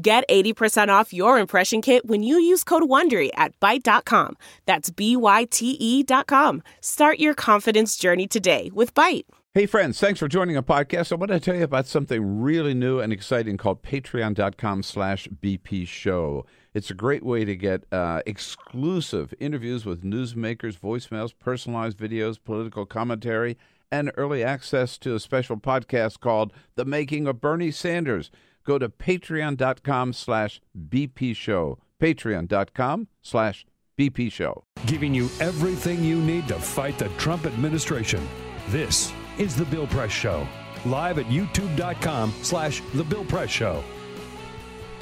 Get 80% off your impression kit when you use code WONDERY at Byte.com. That's B-Y-T-E dot com. Start your confidence journey today with Byte. Hey, friends, thanks for joining a podcast. I want to tell you about something really new and exciting called patreon.com slash BP show. It's a great way to get uh, exclusive interviews with newsmakers, voicemails, personalized videos, political commentary, and early access to a special podcast called The Making of Bernie Sanders – go to patreon.com slash BP show. Patreon.com slash BP show. Giving you everything you need to fight the Trump administration. This is The Bill Press Show. Live at youtube.com slash The Bill Press Show.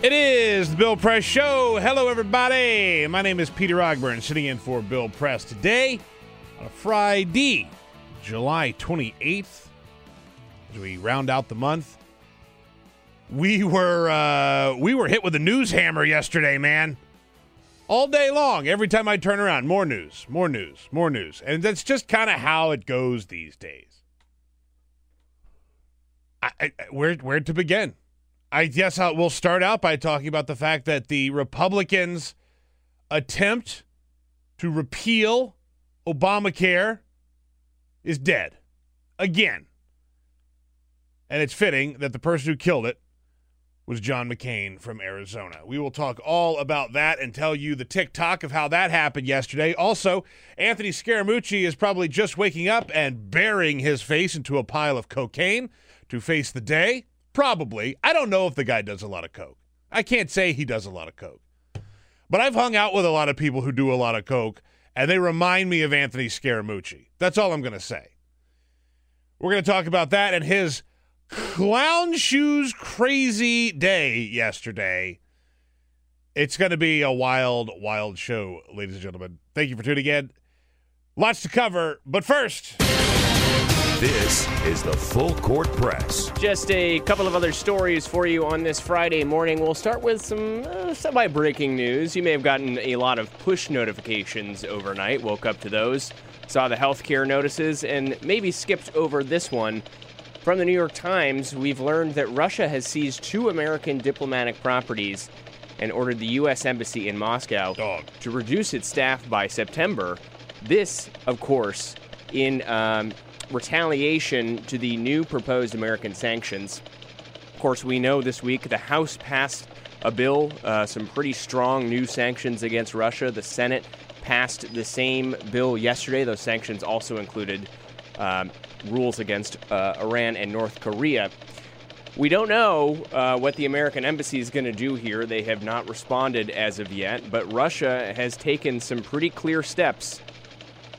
It is the Bill Press Show. Hello, everybody. My name is Peter Ogburn, sitting in for Bill Press today on a Friday, July 28th, as we round out the month we were uh, we were hit with a news hammer yesterday, man. All day long, every time I turn around, more news, more news, more news, and that's just kind of how it goes these days. I, I, where where to begin? I guess I'll, we'll start out by talking about the fact that the Republicans' attempt to repeal Obamacare is dead again. And it's fitting that the person who killed it was John McCain from Arizona. We will talk all about that and tell you the tick-tock of how that happened yesterday. Also, Anthony Scaramucci is probably just waking up and burying his face into a pile of cocaine to face the day. Probably. I don't know if the guy does a lot of coke. I can't say he does a lot of coke. But I've hung out with a lot of people who do a lot of coke, and they remind me of Anthony Scaramucci. That's all I'm going to say. We're going to talk about that and his clown shoes crazy day yesterday. It's going to be a wild, wild show, ladies and gentlemen. Thank you for tuning in. Lots to cover, but first. This is the Full Court Press. Just a couple of other stories for you on this Friday morning. We'll start with some uh, semi breaking news. You may have gotten a lot of push notifications overnight, woke up to those, saw the healthcare notices, and maybe skipped over this one. From the New York Times, we've learned that Russia has seized two American diplomatic properties and ordered the U.S. Embassy in Moscow Dog. to reduce its staff by September. This, of course, in um, retaliation to the new proposed American sanctions. Of course, we know this week the House passed a bill, uh, some pretty strong new sanctions against Russia. The Senate passed the same bill yesterday. Those sanctions also included um, rules against uh, Iran and North Korea. We don't know uh, what the American embassy is going to do here. They have not responded as of yet, but Russia has taken some pretty clear steps.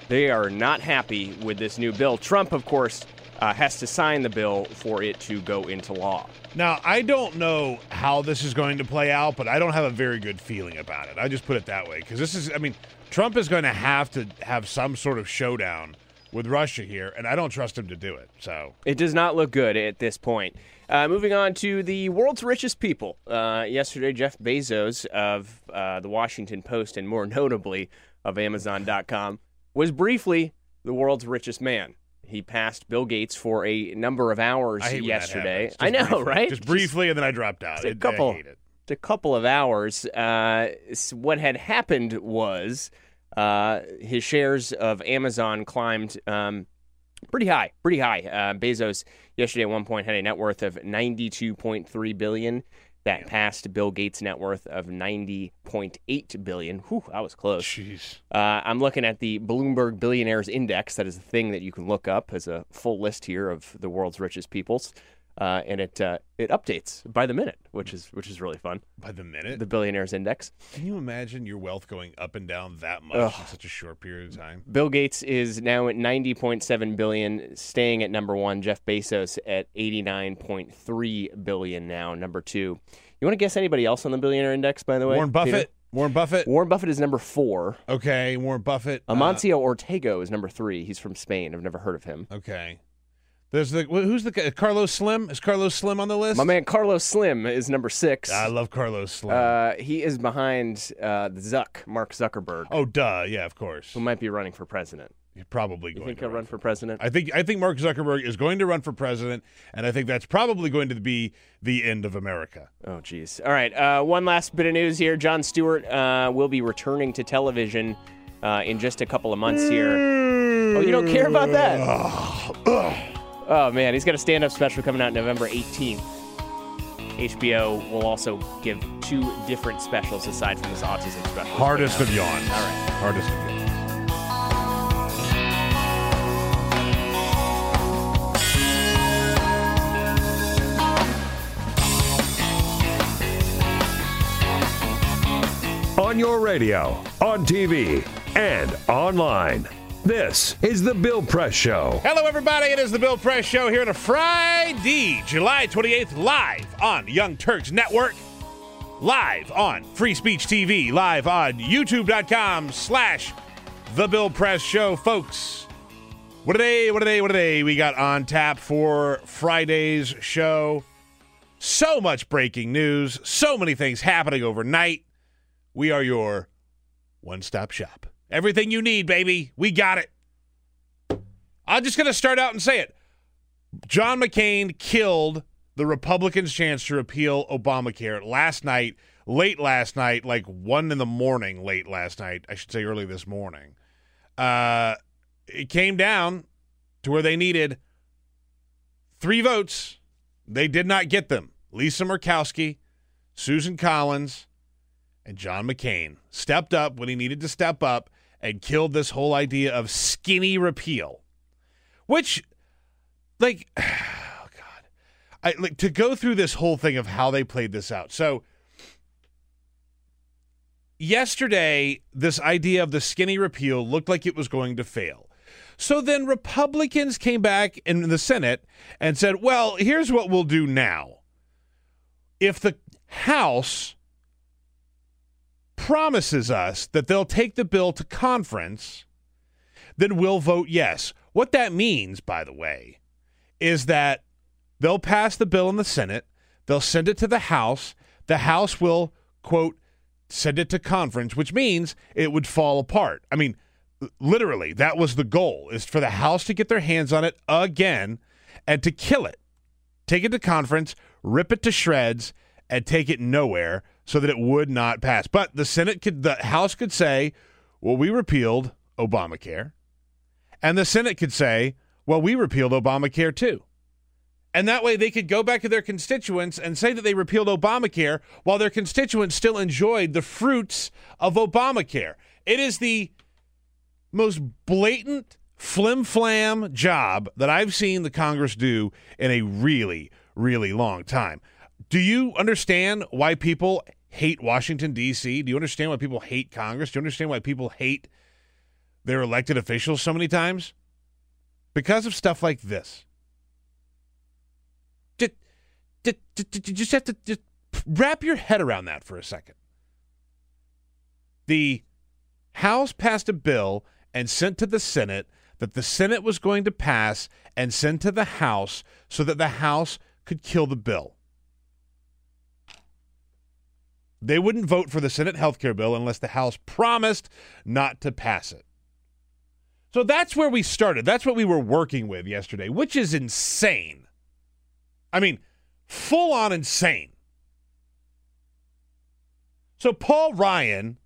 They are not happy with this new bill. Trump, of course, uh, has to sign the bill for it to go into law. Now, I don't know how this is going to play out, but I don't have a very good feeling about it. I just put it that way because this is, I mean, Trump is going to have to have some sort of showdown with Russia here, and I don't trust him to do it. So it does not look good at this point. Uh, moving on to the world's richest people. Uh, yesterday, Jeff Bezos of uh, the Washington Post, and more notably of Amazon.com, was briefly the world's richest man. He passed Bill Gates for a number of hours yesterday. I know, briefly. right? Just briefly, and then I dropped out. a couple. I hate it. a couple of hours. Uh, what had happened was uh, his shares of Amazon climbed um, pretty high, pretty high. Uh, Bezos yesterday at one point had a net worth of 92.3 billion. That passed Bill Gates' net worth of 90.8 billion. Whew, that was close. Jeez. Uh, I'm looking at the Bloomberg Billionaires Index. That is a thing that you can look up as a full list here of the world's richest peoples. Uh, and it uh, it updates by the minute, which is which is really fun. By the minute, The billionaires index. can you imagine your wealth going up and down that much Ugh. in such a short period of time? Bill Gates is now at 90.7 billion, staying at number one. Jeff Bezos at 89.3 billion now, number two. You want to guess anybody else on the billionaire index? By the way, Warren Buffett. Peter? Warren Buffett. Warren Buffett is number four. Okay, Warren Buffett. uh, Amancio Ortega is number three. He's from Spain. I've never heard of him. okay. There's the who's the guy? Carlos Slim? Is Carlos Slim on the list? My man Carlos Slim is number six. I love Carlos Slim. Uh, he is behind uh, Zuck, Mark Zuckerberg, oh, duh. Yeah, of course. who might be running for president. Probably You think to he'll run for president? I think I think Mark Zuckerberg is going to run for president, and I think that's probably going to be the end of America. Oh, geez. All right. Uh, one last bit of news here. Jon Stewart uh, will be returning to television uh, in just a couple of months here. Oh, you don't care about that? Oh, man. He's got a stand up special coming out November 18th. HBO will also give two different specials aside from this autism special. Hardest of yawns. All right. Hardest of yawns. On your radio, on TV, and online. This is The Bill Press Show. Hello, everybody. It is the Bill Press Show here on a Friday, July 28th, live on Young Turks Network, live on Free Speech TV, live on YouTube.com slash The Bill Press Show. Folks, what a day, what a day, what a day we got on tap for Friday's show. So much breaking news, so many things happening overnight. We are your one stop shop. Everything you need, baby. We got it. I'm just going to start out and say it. John McCain killed the Republicans' chance to repeal Obamacare last night, late last night, like one in the morning, late last night. I should say early this morning. Uh, it came down to where they needed three votes. They did not get them. Lisa Murkowski, Susan Collins, and John McCain stepped up when he needed to step up and killed this whole idea of skinny repeal. Which, like, oh God, I like to go through this whole thing of how they played this out. So, yesterday, this idea of the skinny repeal looked like it was going to fail. So then Republicans came back in the Senate and said, well, here's what we'll do now. If the House promises us that they'll take the bill to conference, then we'll vote yes. What that means, by the way, is that they'll pass the bill in the Senate, they'll send it to the House, the House will, quote, send it to conference, which means it would fall apart. I mean, literally, that was the goal, is for the House to get their hands on it again and to kill it. Take it to conference, rip it to shreds, and take it nowhere so that it would not pass. But the Senate could, the House could say, well, we repealed Obamacare. And the Senate could say, well, we repealed Obamacare too. And that way they could go back to their constituents and say that they repealed Obamacare while their constituents still enjoyed the fruits of Obamacare. It is the most blatant flim flam job that I've seen the Congress do in a really, really long time. Do you understand why people hate Washington, D.C.? Do you understand why people hate Congress? Do you understand why people hate their elected officials so many times? Because of stuff like this. Just, just have to just wrap your head around that for a second. The House passed a bill and sent to the Senate that the Senate was going to pass and send to the House so that the House could kill the bill. They wouldn't vote for the Senate health care bill unless the House promised not to pass it. So that's where we started. That's what we were working with yesterday, which is insane. I mean, full on insane. So Paul Ryan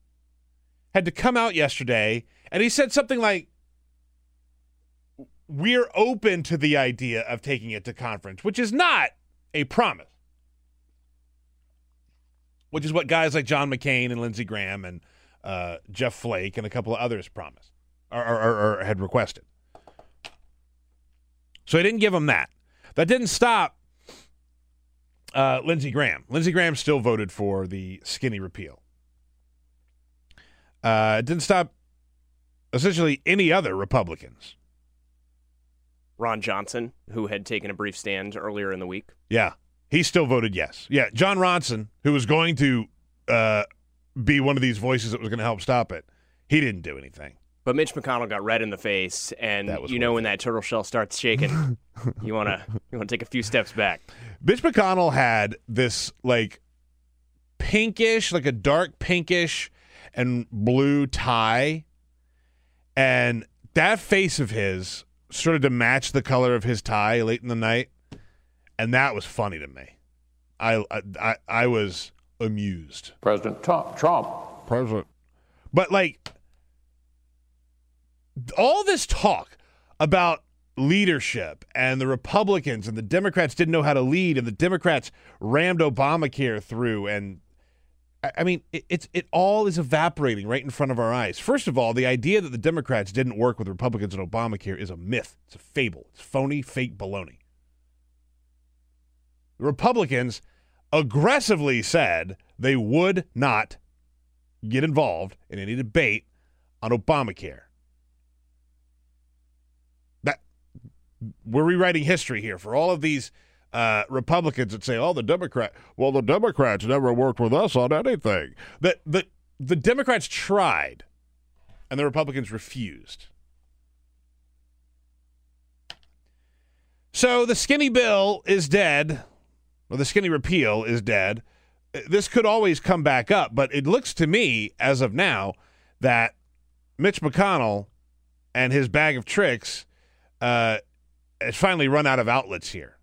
had to come out yesterday and he said something like, We're open to the idea of taking it to conference, which is not a promise which is what guys like John McCain and Lindsey Graham and uh, Jeff Flake and a couple of others promised or, or, or, or had requested. So he didn't give them that. That didn't stop uh, Lindsey Graham. Lindsey Graham still voted for the skinny repeal. Uh, it didn't stop essentially any other Republicans. Ron Johnson, who had taken a brief stand earlier in the week. Yeah, he still voted yes. Yeah, John Ronson, who was going to uh, be one of these voices that was going to help stop it, he didn't do anything. But Mitch McConnell got red in the face, and you know when that turtle shell starts shaking, you wanna you wanna take a few steps back. Mitch McConnell had this like pinkish, like a dark pinkish and blue tie, and that face of his started to match the color of his tie late in the night, and that was funny to me. I I I was amused. President Trump, Trump President, but like all this talk about leadership and the Republicans and the Democrats didn't know how to lead and the Democrats rammed Obamacare through and I- I mean it, it's it all is evaporating right in front of our eyes. First of all, the idea that the Democrats didn't work with Republicans on Obamacare is a myth. It's a fable. It's phony, fake baloney. Republicans aggressively said they would not get involved in any debate on Obamacare. That we're rewriting history here for all of these uh, Republicans that say, "Oh, the Democrat." Well, the Democrats never worked with us on anything. That the the Democrats tried, and the Republicans refused. So the skinny bill is dead, or the skinny repeal is dead. This could always come back up, but it looks to me, as of now, that Mitch McConnell and his bag of tricks uh, has finally run out of outlets here.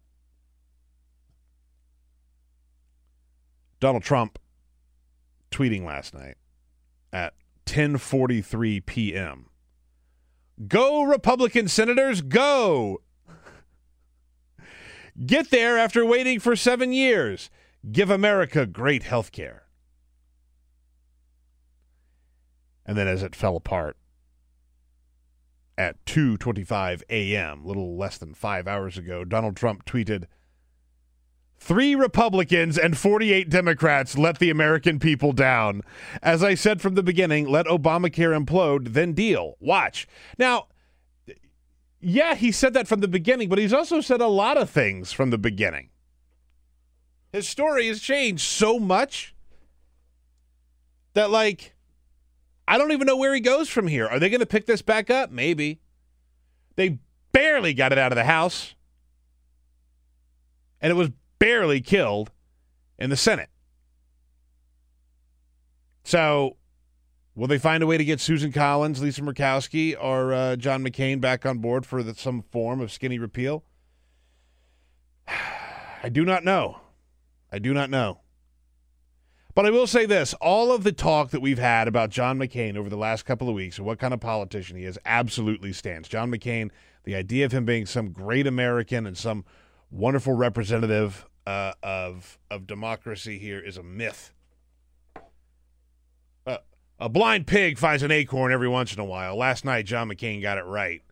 Donald Trump tweeting last night at 10:43 p.m. Go Republican senators, go! Get there after waiting for 7 years. Give America great health care. And then as it fell apart at 2:25 a.m., little less than 5 hours ago, Donald Trump tweeted, Three Republicans and 48 Democrats let the American people down. As I said from the beginning, let Obamacare implode, then deal. Watch. Now, yeah, he said that from the beginning, but he's also said a lot of things from the beginning. His story has changed so much that, like, I don't even know where he goes from here. Are they going to pick this back up? Maybe. They barely got it out of the House, and it was barely killed in the Senate. So, will they find a way to get Susan Collins, Lisa Murkowski, or uh, John McCain back on board for the, some form of skinny repeal? I do not know. I do not know. But I will say this all of the talk that we've had about John McCain over the last couple of weeks and what kind of politician he is absolutely stands. John McCain, the idea of him being some great American and some wonderful representative uh, of of democracy here is a myth. A blind pig finds an acorn every once in a while. Last night, John McCain got it right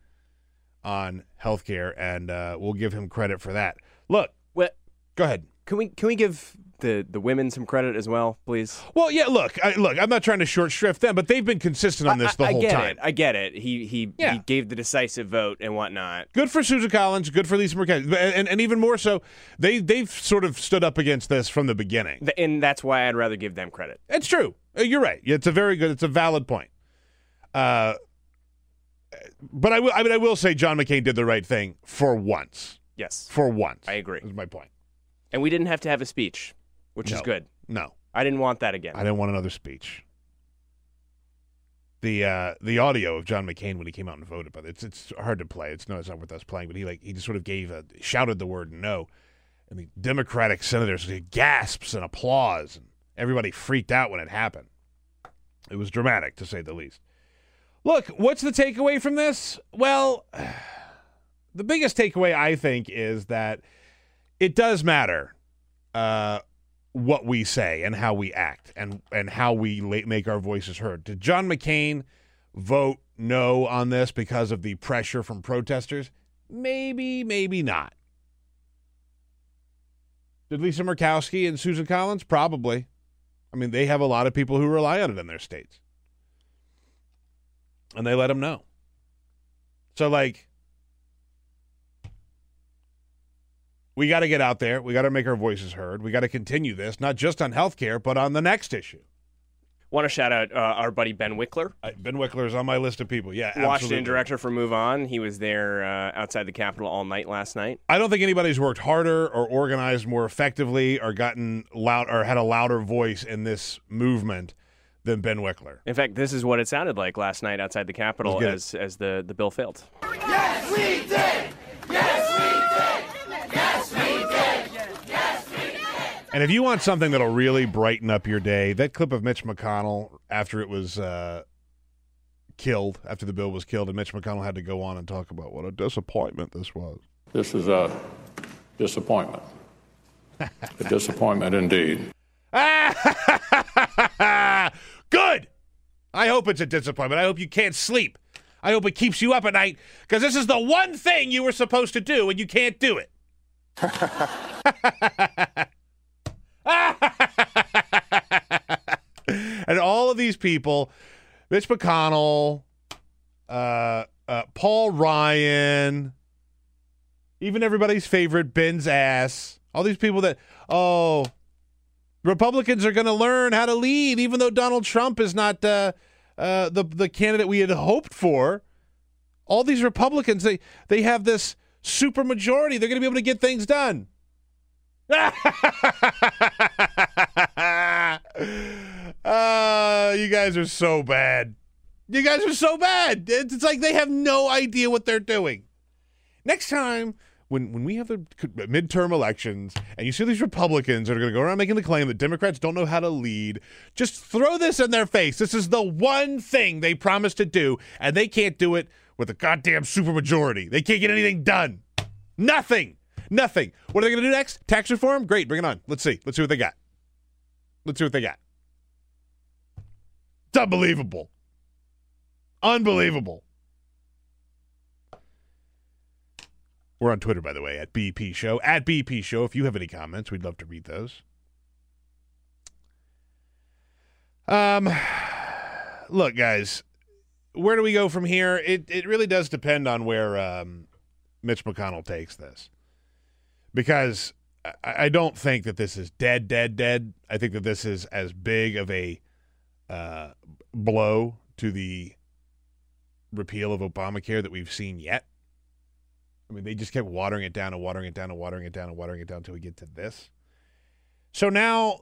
on healthcare, and uh, we'll give him credit for that. Look, Well, go ahead. can we can we give the the women some credit as well, please? Well, yeah. Look, I, look. I'm not trying to short shrift them, but they've been consistent on this the I, I whole get time. it. I get it. He he Yeah. he gave the decisive vote and whatnot. Good for Susan Collins. Good for Lisa Murkowski, and, and, and even more so, they they've sort of stood up against this from the beginning. Th- And that's why I'd rather give them credit. It's true. Uh, You're right. It's a very good. It's a valid point. Uh, but I will. I mean, I will say John McCain did the right thing for once. Yes, For once, I agree. Is my point. and we didn't have to have a speech, which is good. No, I didn't want that again. I didn't want another speech. The uh, the audio of John McCain when he came out and voted, but it's it's hard to play. It's no, it's not worth us playing. But he like he just sort of gave a shouted the word no, and the Democratic senators gasps and applause, and everybody freaked out when it happened. It was dramatic to say the least. Look, what's the takeaway from this? Well, the biggest takeaway I think is that it does matter uh, what we say and how we act and and how we make our voices heard. Did John McCain vote no on this because of the pressure from protesters? Maybe, maybe not. Did Lisa Murkowski and Susan Collins? Probably. I mean, they have a lot of people who rely on it in their states. And they let them know. So, like, we got to get out there. We got to make our voices heard. We got to continue this, not just on healthcare, but on the next issue. Want to shout out uh, our buddy Ben Wickler, Uh, Ben Wickler is on my list of people. Yeah, Washington absolutely. director for Move On. He was there uh, outside the Capitol all night last night. I don't think anybody's worked harder or organized more effectively or gotten loud or had a louder voice in this movement than Ben Wickler. In fact, this is what it sounded like last night outside the Capitol Let's get it. as as the, the bill failed. And if you want something that'll really brighten up your day, that clip of Mitch McConnell after it was uh, killed, after the bill was killed, and Mitch McConnell had to go on and talk about what a disappointment this was. This is a disappointment. a disappointment indeed. Good. I hope it's a disappointment. I hope you can't sleep. I hope it keeps you up at night because this is the one thing you were supposed to do and you can't do it. and all of these people, Mitch McConnell, uh, uh, Paul Ryan, even everybody's favorite Ben Sasse, all these people that, oh, Republicans are going to learn how to lead, even though Donald Trump is not uh, uh, the the candidate we had hoped for. All these Republicans, they they have this super majority. They're going to be able to get things done. uh, you guys are so bad. You guys are so bad. It's it's like they have no idea what they're doing. Next time, when when we have the midterm elections and you see these Republicans that are going to go around making the claim that Democrats don't know how to lead, just throw this in their face. This is the one thing they promised to do, and they can't do it with a goddamn supermajority. They can't get anything done. Nothing. Nothing. What are they going to do next? Tax reform? Great. Bring it on. Let's see. Let's see what they got. Let's see what they got. It's unbelievable. Unbelievable. We're on Twitter, by the way, at BP Show. At BP Show. If you have any comments, we'd love to read those. Um, look, guys, where do we go from here? It it really does depend on where um, Mitch McConnell takes this, because I, I don't think that this is dead, dead, dead. I think that this is as big of a uh, blow to the repeal of Obamacare that we've seen yet. I mean, they just kept watering it down and watering it down and watering it down and watering it down until we get to this. So now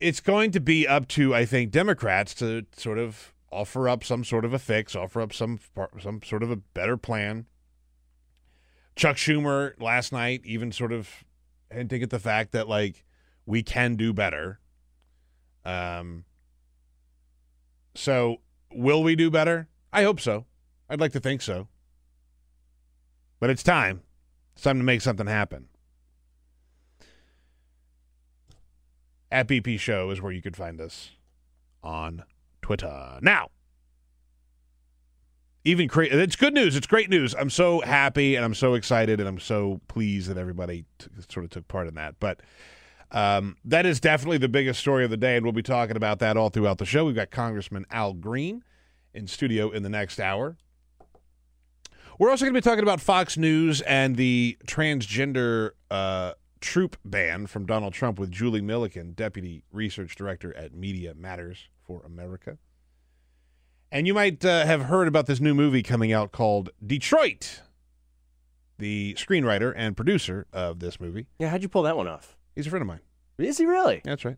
it's going to be up to, I think, Democrats to sort of offer up some sort of a fix, offer up some some sort of a better plan. Chuck Schumer last night even sort of hinting at the fact that like we can do better. Um. So will we do better? I hope so. I'd like to think so. But it's time. It's time to make something happen. At BP Show is where you could find us on Twitter. Now, even cra- it's good news. It's great news. I'm so happy and I'm so excited and I'm so pleased that everybody t- sort of took part in that. But um, that is definitely the biggest story of the day, and we'll be talking about that all throughout the show. We've got Congressman Al Green in studio in the next hour. We're also going to be talking about Fox News and the transgender uh, troop ban from Donald Trump with Julie Millican, Deputy Research Director at Media Matters for America. And you might uh, have heard about this new movie coming out called Detroit. The screenwriter and producer of this movie, Yeah, how'd you pull that one off? He's a friend of mine. Is he really? That's right.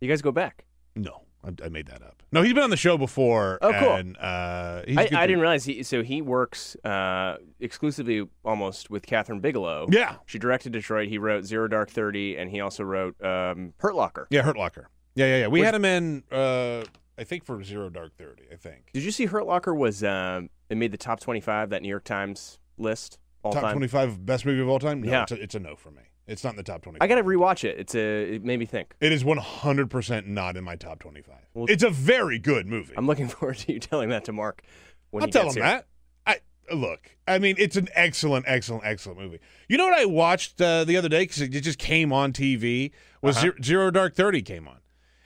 You guys go back. No, I, I made that up. No, he's been on the show before. Oh, cool. And, uh, he's I, good I didn't realize he. So he works uh, exclusively, almost with Kathryn Bigelow. Yeah, She directed Detroit. He wrote Zero Dark Thirty, and he also wrote um, Hurt Locker. yeah, Hurt Locker. Yeah, yeah, yeah. We Was- had him in, uh, I think, for Zero Dark Thirty. I think Did you see Hurt Locker was um, it made the top twenty-five that New York Times list all top time? twenty-five best movie of all time. No, Yeah. it's, a, it's a no for me. It's not in the top twenty. I got to rewatch it. It's a. It made me think. It is one hundred percent not in my top twenty-five. Well- it's a very good movie. I'm looking forward to you telling that to Mark. When I'll tell him here. that. I look, I mean, it's an excellent, excellent, excellent movie. You know what I watched uh, the other day because it just came on TV was Uh-huh. Zero, Zero Dark Thirty came on.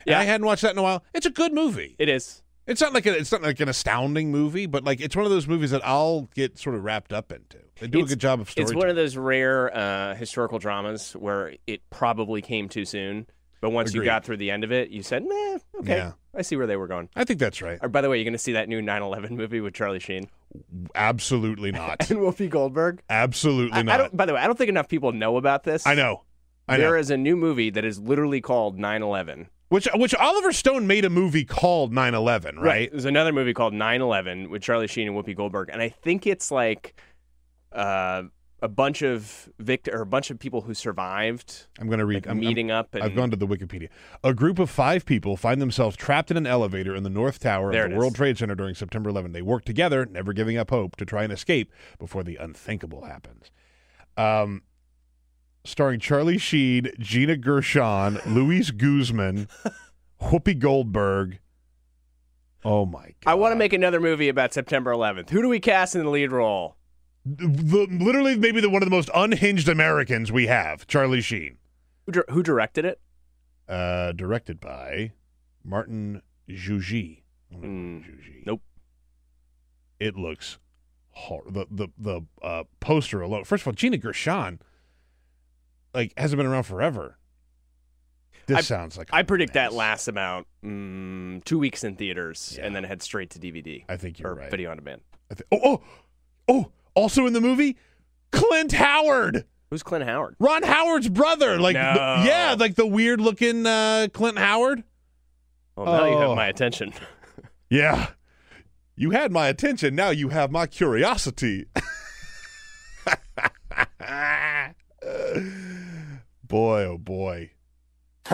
Yeah. and I hadn't watched that in a while. It's a good movie. It is. It's not like a, it's not like an astounding movie, but like it's one of those movies that I'll get sort of wrapped up into. They do a It's- good job of story. It's one of those rare uh, historical dramas where it probably came too soon, but once you got through the end of it, you said, "Meh, okay, Yeah. I see where they were going." I think that's right. Or, by the way, you're going to see that new 9/11 movie with Charlie Sheen Absolutely not. and Whoopi Goldberg. Absolutely I, not. I don't. By the way, I don't think enough people know about this. I know. I There know. is a new movie that is literally called 9/11. Which which Oliver Stone made a movie called 9/11, right? There's another movie called 9/11 with Charlie Sheen and Whoopi Goldberg, and I think it's like uh, a bunch of vict or a bunch of people who survived I'm going to read. like, I'm, I'm- meeting up. And I've gone to the Wikipedia. A group of five people find themselves trapped in an elevator in the North Tower There of the World is. Trade Center during September 11. They work together, never giving up hope, to try and escape before the unthinkable happens. Um, starring Charlie Sheen, Gina Gershon, Luis Guzman, Whoopi Goldberg. Oh my god! I want to make another movie about September 11th. Who do we cast in the lead role? the, literally maybe the one of the most unhinged Americans we have, Charlie Sheen. Who, dir- who directed it? Uh, directed by Martin Guigui. Mm, nope. It looks hor- the the the uh, poster alone. First of all, Gina Gershon, like hasn't been around forever. This I- sounds like I predict that mess. lasts about mm, two weeks in theaters Yeah. and then head straight to DVD I think you're right. video on demand. I thi- oh oh oh! Also in the movie, Clint Howard, Who's Clint Howard? Ron Howard's brother. Like the- yeah, like the weird looking uh, Clint Howard. Well, now you Oh. have my attention. Yeah. You had my attention. Now you have my curiosity. boy, oh boy.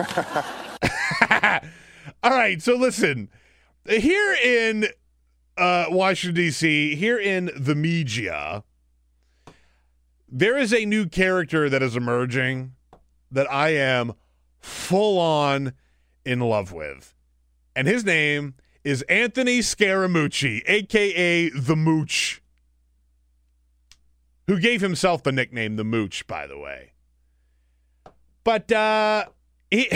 All right. So listen, here in uh, Washington, D.C., here in the media, there is a new character that is emerging that I am full on in love with. And his name is Anthony Scaramucci, aka the Mooch, who gave himself the nickname the Mooch, by the way. But uh, he,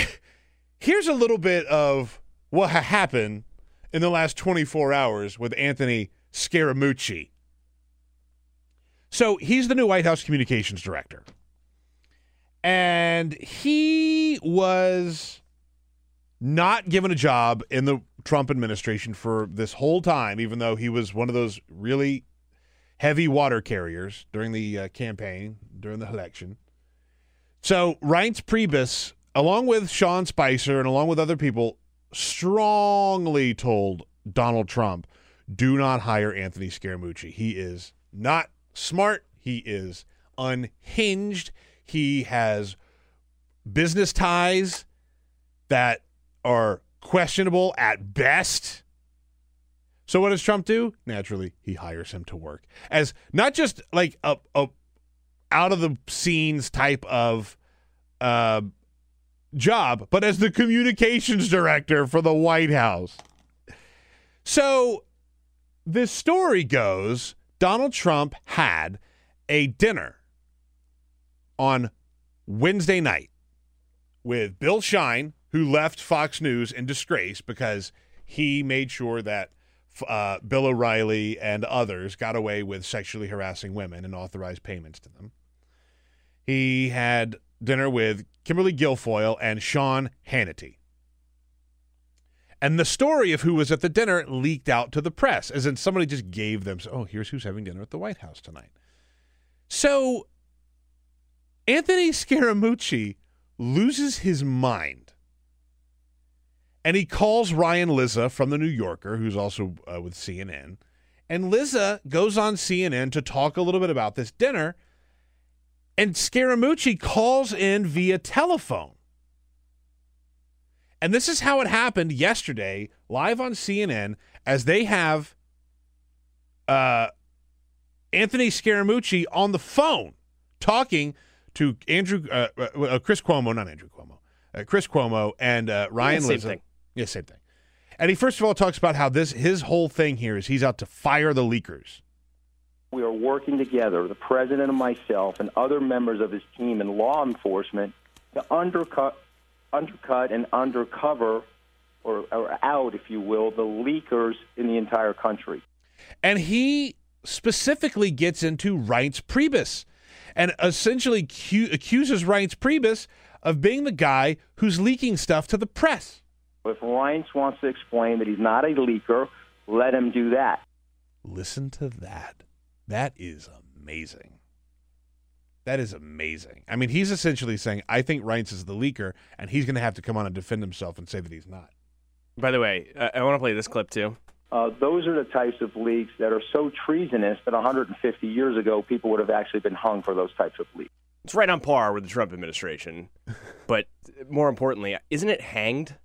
here's a little bit of what happened in the last 24 hours with Anthony Scaramucci. So he's the new White House communications director. And he was not given a job in the Trump administration for this whole time, even though he was one of those really heavy water carriers during the uh, campaign, during the election. So Reince Priebus, along with Sean Spicer and along with other people, strongly told Donald Trump, do not hire Anthony Scaramucci. He is not smart. He is unhinged. He has business ties that are questionable at best. So what does Trump do? Naturally, he hires him to work as not just like a, a out of the scenes type of uh, job, but as the communications director for the White House. So this story goes Donald Trump had a dinner on Wednesday night with Bill Shine, who left Fox News in disgrace because he made sure that uh, Bill O'Reilly and others got away with sexually harassing women and authorized payments to them. He had dinner with Kimberly Guilfoyle and Sean Hannity. And the story of who was at the dinner leaked out to the press, as in somebody just gave them, oh, here's who's having dinner at the White House tonight. So Anthony Scaramucci loses his mind. And he calls Ryan Lizza from the New Yorker, who's also uh, with CNN. And Lizza goes on CNN to talk a little bit about this dinner. And Scaramucci calls in via telephone. And this is how it happened yesterday, live on CNN, as they have uh, Anthony Scaramucci on the phone talking to Andrew, uh, uh, Chris Cuomo, not Andrew Cuomo, uh, Chris Cuomo and uh, Ryan same Lizza. thing. Yeah, same thing. And he first of all talks about how this his whole thing here is he's out to fire the leakers. We are working together, the president and myself, and other members of his team in law enforcement, to undercut, undercut and undercover, or, or out, if you will, the leakers in the entire country. And he specifically gets into Reince Priebus and essentially cu- accuses Reince Priebus of being the guy who's leaking stuff to the press. If Reince wants to explain that he's not a leaker, let him do that. Listen to that. That is amazing. That is amazing. I mean, he's essentially saying, I think Reince is the leaker, and he's going to have to come on and defend himself and say that he's not. By the way, uh, I want to play this clip too. Uh, those are the types of leaks that are so treasonous that 150 years ago, people would have actually been hung for those types of leaks. It's right on par with the Trump administration. but more importantly, isn't it hanged?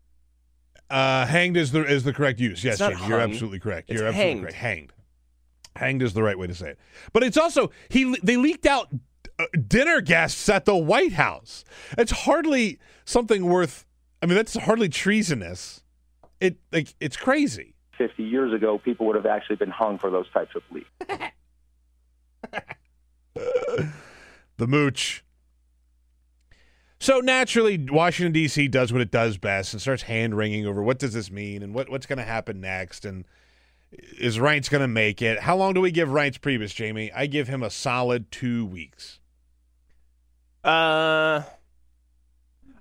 Uh, hanged is the is the correct use. Yes, It's not Jamie, you're absolutely correct. It's You're absolutely correct. Hanged. Hanged is the right way to say it. But it's also he they leaked out uh, dinner guests at the White House. It's hardly something worth. I mean, that's hardly treasonous. It like it's crazy. 50 years ago, people would have actually been hung for those types of leaks. the mooch. So naturally, Washington D.C. does what it does best and starts hand wringing over what does this mean and what, what's going to happen next and is Reince going to make it? How long do we give Reince Priebus, Jamie? I give him a solid two weeks. Uh,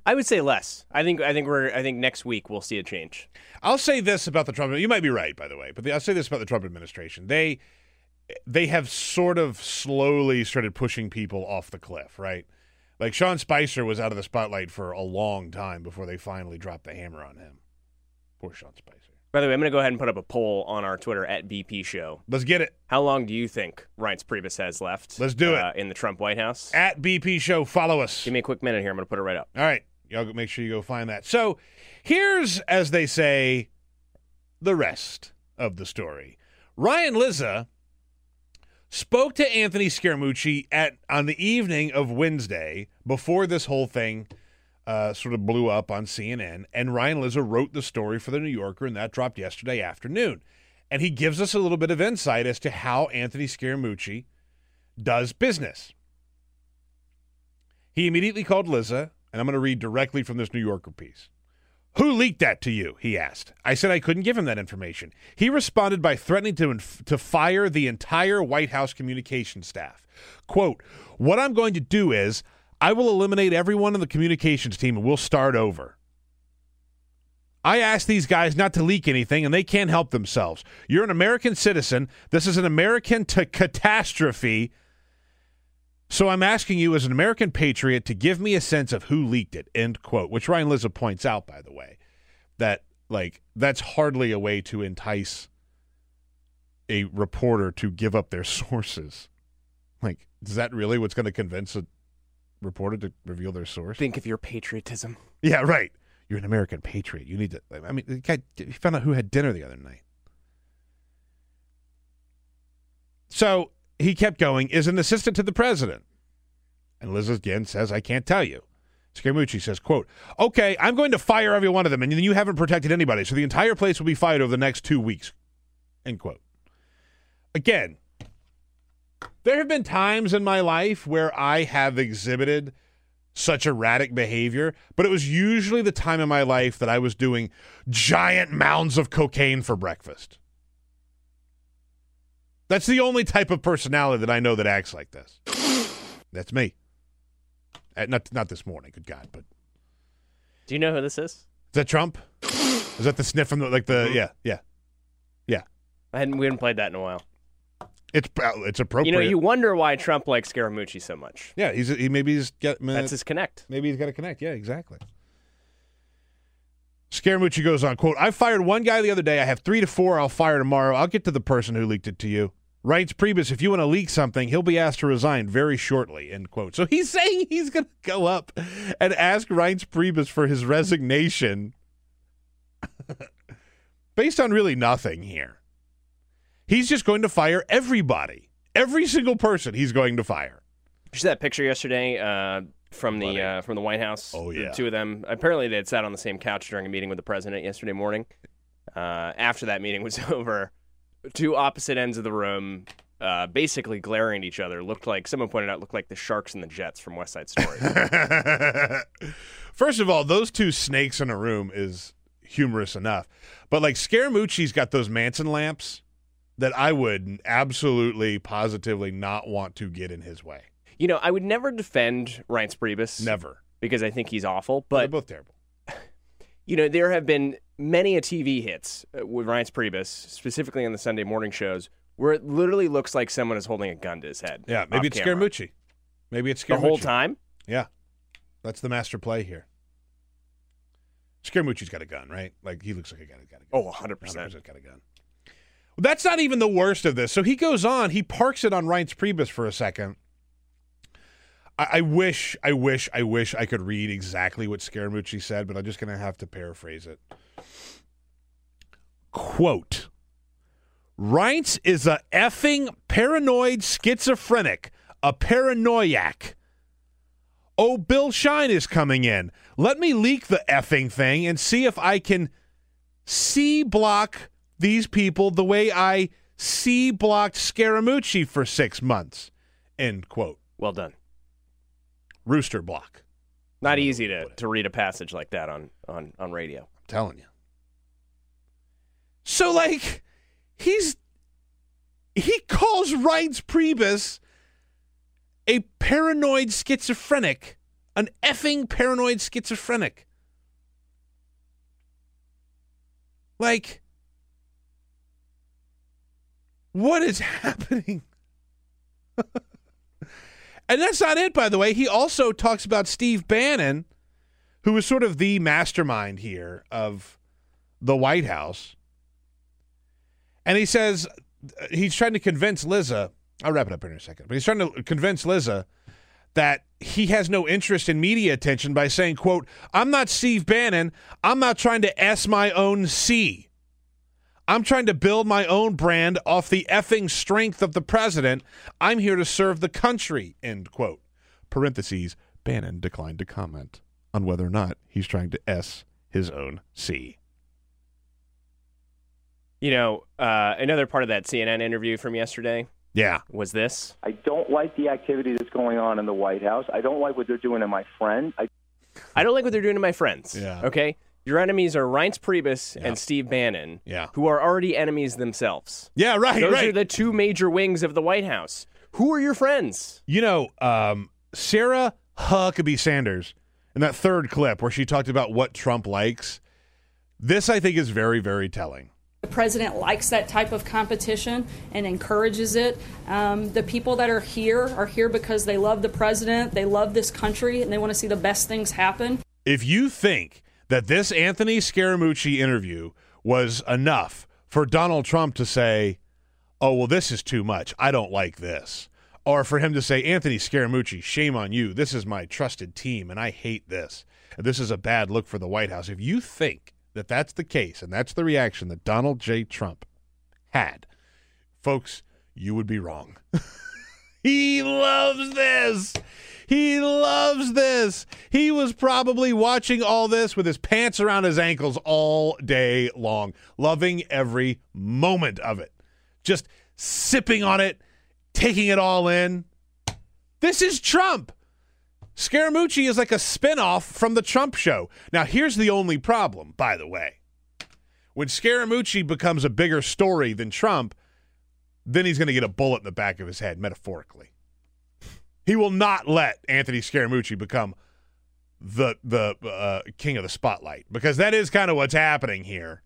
I would say less. I think I think we're I think next week we'll see a change. I'll say this about the Trump. You might be right, by the way, but the, I'll say this about the Trump administration. They they have sort of slowly started pushing people off the cliff, right? Like Sean Spicer was out of the spotlight for a long time before they finally dropped the hammer on him. Poor Sean Spicer. By the way, I'm going to go ahead and put up a poll on our Twitter at BP Show. Let's get it. How long do you think Reince Priebus has left? Let's do it. uh, in the Trump White House. At BP Show, follow us. Give me a quick minute here. I'm going to put it right up. All right. Y'all go- make sure you go find that. So here's, as they say, the rest of the story. Ryan Lizza spoke to Anthony Scaramucci at on the evening of Wednesday before this whole thing uh, sort of blew up on CNN. And Ryan Lizza wrote the story for the New Yorker, and that dropped yesterday afternoon. And he gives us a little bit of insight as to how Anthony Scaramucci does business. He immediately called Lizza, and I'm going to read directly from this New Yorker piece. Who leaked that to you? He asked. I said I couldn't give him that information. He responded by threatening to, inf- to fire the entire White House communication staff. Quote, What I'm going to do is I will eliminate everyone in the communications team and we'll start over. I asked these guys not to leak anything, and they can't help themselves. You're an American citizen. This is an American t- catastrophe. So I'm asking you, as an American patriot, to give me a sense of who leaked it. End quote. Which Ryan Lizza points out, by the way, that like that's hardly a way to entice a reporter to give up their sources. Like, is that really what's going to convince a reporter to reveal their source? Think of your patriotism. Yeah, right. You're an American patriot. You need to. I mean, the guy he found out who had dinner the other night. So he kept going. Is an assistant to the president, and Lizza again says, "I can't tell you." Scaramucci says, "Quote: Okay, I'm going to fire every one of them, and then you haven't protected anybody, so the entire place will be fired over the next two weeks." End quote. Again, there have been times in my life where I have exhibited such erratic behavior, but it was usually the time in my life that I was doing giant mounds of cocaine for breakfast. That's the only type of personality that I know that acts like this. That's me. Uh, not not this morning, good God, but Do you know who this is? is that Trump? Is that the sniff from the like the yeah yeah yeah? I hadn't, we haven't played that in a while. It's uh, it's appropriate. You know, you wonder why Trump likes Scaramucci so much. yeah, he's he maybe he's got That's his connect. Maybe he's got to connect. Yeah, exactly. Scaramucci goes on, quote, I fired one guy the other day. I have three to four I'll fire tomorrow. I'll get to the person who leaked it to you. Reince Priebus, if you want to leak something, he'll be asked to resign very shortly, end quote. So he's saying he's going to go up and ask Reince Priebus for his resignation based on really nothing here. He's just going to fire everybody. Every single person he's going to fire. You see that picture yesterday uh, from the uh, from the White House? Oh, The yeah. two of them. Apparently, they had sat on the same couch during a meeting with the president yesterday morning. Uh, after that meeting was over, two opposite ends of the room, uh, basically glaring at each other, looked like someone pointed out looked like the Sharks and the Jets from West Side Story. First of all, those two snakes in a room is humorous enough. But like Scaramucci's got those Manson lamps that I would absolutely, positively not want to get in his way. you know, I would never defend Reince Priebus Never. because I think he's awful, But They're both terrible. you know, there have been many a TV hits uh, with Reince Priebus, specifically on the Sunday morning shows, where it literally looks like someone is holding a gun to his head. Yeah, maybe it's camera. Scaramucci. Maybe it's Scaramucci. the whole time. Yeah. That's the master play here. Scaramucci's got a gun, right? Like he looks like a guy who's got a gun. Oh, 100%. 100% got a gun. That's not even the worst of this. So he goes on, he parks it on Reince Priebus for a second. I, I wish, I wish, I wish I could read exactly what Scaramucci said, but I'm just going to have to paraphrase it. Quote Reince is a effing paranoid schizophrenic, a paranoiac. Oh, Bill Shine is coming in. Let me leak the effing thing and see if I can C block these people the way I C blocked Scaramucci for six months. End quote. Well done. Rooster block. Not easy to, to read a passage like that on, on, on radio. I'm telling you. So, like, he's he calls Reince Priebus a paranoid schizophrenic, an effing paranoid schizophrenic. Like, what is happening? and that's not it, by the way. He also talks about Steve Bannon, who is sort of the mastermind here of the White House. And he says he's trying to convince Lizza. I'll wrap it up here in a second. But he's trying to convince Lizza that he has no interest in media attention by saying, quote, I'm not Steve Bannon. I'm not trying to S my own C. I'm trying to build my own brand off the effing strength of the president. I'm here to serve the country, end quote. Parentheses, Bannon declined to comment on whether or not he's trying to S his own C. You know, uh, another part of that CNN interview from yesterday Yeah. was this. I don't like the activity that's going on in the White House. I don't like what they're doing to my friend. I I don't like what they're doing to my friends. Yeah. Okay? Your enemies are Reince Priebus Yeah. and Steve Bannon, Yeah. who are already enemies themselves. Yeah, right, Those right. are the two major wings of the White House. Who are your friends? You know, um, Sarah Huckabee Sanders in that third clip where she talked about what Trump likes, this I think is very, very telling. The president likes that type of competition and encourages it. Um, the people that are here are here because they love the president, they love this country, and they want to see the best things happen. If you think that this Anthony Scaramucci interview was enough for Donald Trump to say, oh, well, this is too much. I don't like this. Or for him to say, Anthony Scaramucci, shame on you. This is my trusted team, and I hate this. This is a bad look for the White House. If you think that that's the case and that's the reaction that Donald J. Trump had, folks, you would be wrong. he loves this. He loves this. He was probably watching all this with his pants around his ankles all day long, loving every moment of it. Just sipping on it, taking it all in. This is Trump. Scaramucci is like a spinoff from the Trump show. Now, here's the only problem, by the way. When Scaramucci becomes a bigger story than Trump, then he's going to get a bullet in the back of his head, metaphorically. He will not let Anthony Scaramucci become the the uh, king of the spotlight because that is kind of what's happening here.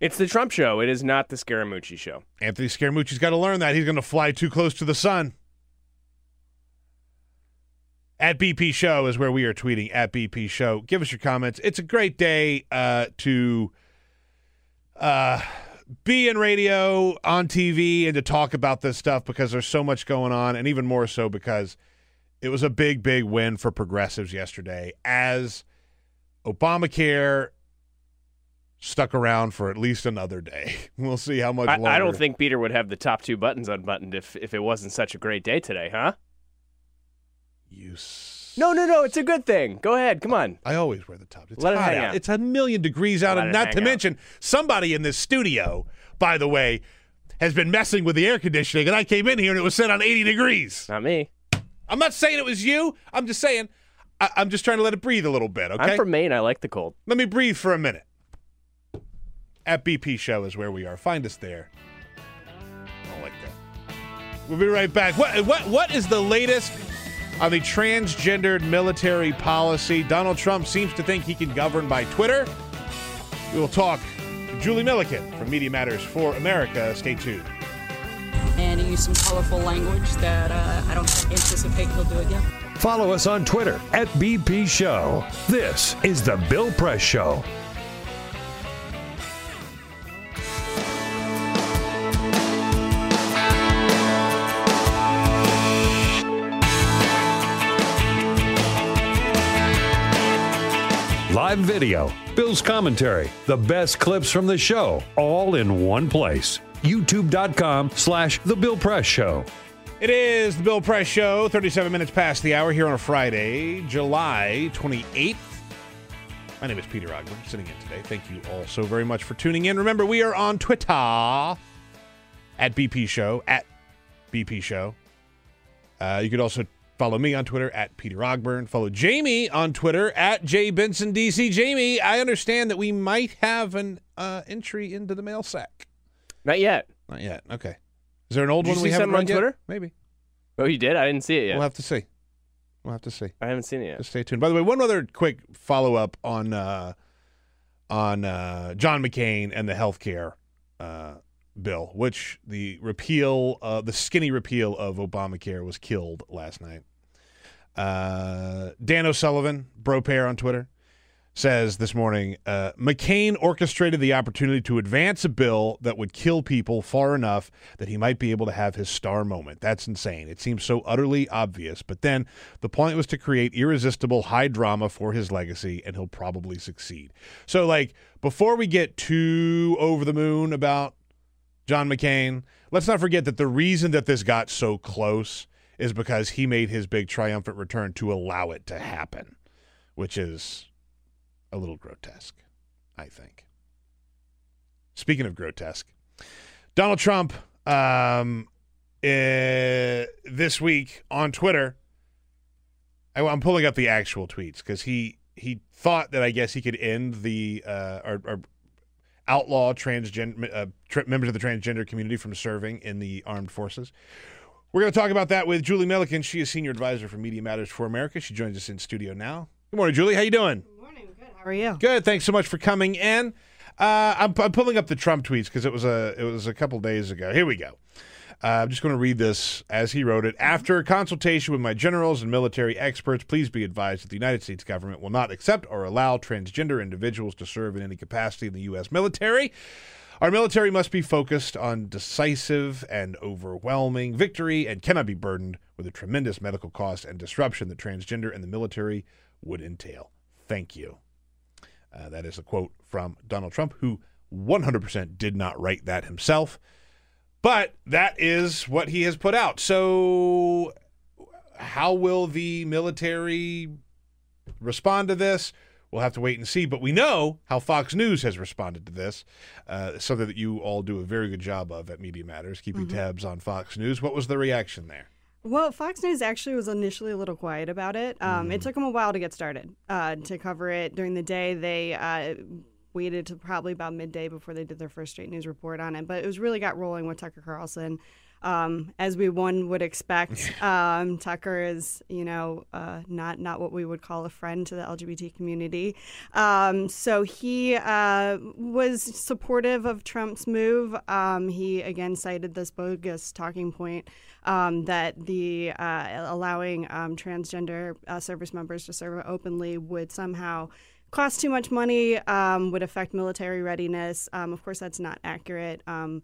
It's the Trump show. It is not the Scaramucci show. Anthony Scaramucci's got to learn that he's going to fly too close to the sun. At BP Show is where we are tweeting at BP Show. Give us your comments. It's a great day uh, to uh, be in radio, on TV, and to talk about this stuff because there's so much going on, and even more so because it was a big, big win for progressives yesterday as Obamacare stuck around for at least another day. We'll see how much I, longer. I don't think Peter would have the top two buttons unbuttoned if, if it wasn't such a great day today, huh? you. No, no, no. It's a good thing. Go ahead. Come on. I always wear the top. It's Let it hot hang out. out. It's a million degrees out, Let and it not hang to out. mention somebody in this studio. By the way, has been messing with the air conditioning, and I came in here and it was set on 80 degrees. Not me. I'm not saying it was you. I'm just saying I- I'm just trying to let it breathe a little bit. Okay. I'm from Maine. I like the cold. Let me breathe for a minute. At BP Show is where we are. Find us there. I don't like that. We'll be right back. What what what is the latest on the transgendered military policy? Donald Trump seems to think he can govern by Twitter. We will talk to Julie Millican from Media Matters for America. Stay tuned. And he used some colorful language that uh, I don't anticipate he'll do again. Follow us on Twitter at BP Show. This is The Bill Press Show. Live video, Bill's commentary, the best clips from the show, all in one place. YouTube.com slash The Bill Press Show. It is the Bill Press Show, 37 minutes past the hour here on a Friday, July 28th. My name is Peter Ogburn, sitting in today. Thank you all so very much for tuning in. Remember, we are on Twitter at BP Show, at BP Show. Uh, you could also follow me on Twitter at Peter Ogburn. Follow Jamie on Twitter at J Benson DC. Jamie, I understand that we might have an uh, entry into the mail sack. Not yet. Not yet. Okay. Is there an old Did one we haven't on read yet? Twitter? Maybe. Oh, you did? I didn't see it yet. We'll have to see. We'll have to see. I haven't seen it yet. Just stay tuned. By the way, one other quick follow up on uh, on uh, John McCain and the healthcare uh, bill, which the repeal, uh, the skinny repeal of Obamacare was killed last night. Uh, Dan O'Sullivan, bro pair on Twitter, says this morning uh, McCain orchestrated the opportunity to advance a bill that would kill people far enough that he might be able to have his star moment. That's insane. It seems so utterly obvious. But then the point was to create irresistible high drama for his legacy, and he'll probably succeed. So, like, before we get too over the moon about John McCain, let's not forget that the reason that this got so close is because he made his big triumphant return to allow it to happen, which is a little grotesque, I think. Speaking of grotesque, Donald Trump um, uh, this week on Twitter. I, I'm pulling up the actual tweets because he he thought that I guess he could end the uh, or, or outlaw transgender uh, tra- members of the transgender community from serving in the armed forces. We're going to talk about that with Julie Millican. She is senior advisor for Media Matters for America. She joins us in studio now. Good morning, Julie. How you doing? Good morning. How are you? Good. Thanks so much for coming in. Uh, I'm, I'm pulling up the Trump tweets because it was a it was a couple days ago. Here we go. Uh, I'm just going to read this as he wrote it. After consultation with my generals and military experts, please be advised that the United States government will not accept or allow transgender individuals to serve in any capacity in the U.S. military. Our military must be focused on decisive and overwhelming victory and cannot be burdened with the tremendous medical cost and disruption that transgender and the military would entail. Thank you. Uh, that is a quote from Donald Trump, who 100% did not write that himself. But that is what he has put out. So, how will the military respond to this? We'll have to wait and see. But we know how Fox News has responded to this, uh, something that you all do a very good job of at Media Matters, keeping tabs on Fox News. What was the reaction there? Well, Fox News actually was initially a little quiet about it. Um, It took them a while to get started uh, to cover it during the day. They uh, waited to probably about midday before they did their first straight news report on it, but it was really got rolling with Tucker Carlson. Um, as we one would expect, um, Tucker is, you know, uh, not not what we would call a friend to the LGBT community. Um, so he uh, was supportive of Trump's move. Um, he again cited this bogus talking point um, that the uh, allowing um, transgender uh, service members to serve openly would somehow cost too much money, um, would affect military readiness. Um, of course, that's not accurate. Um,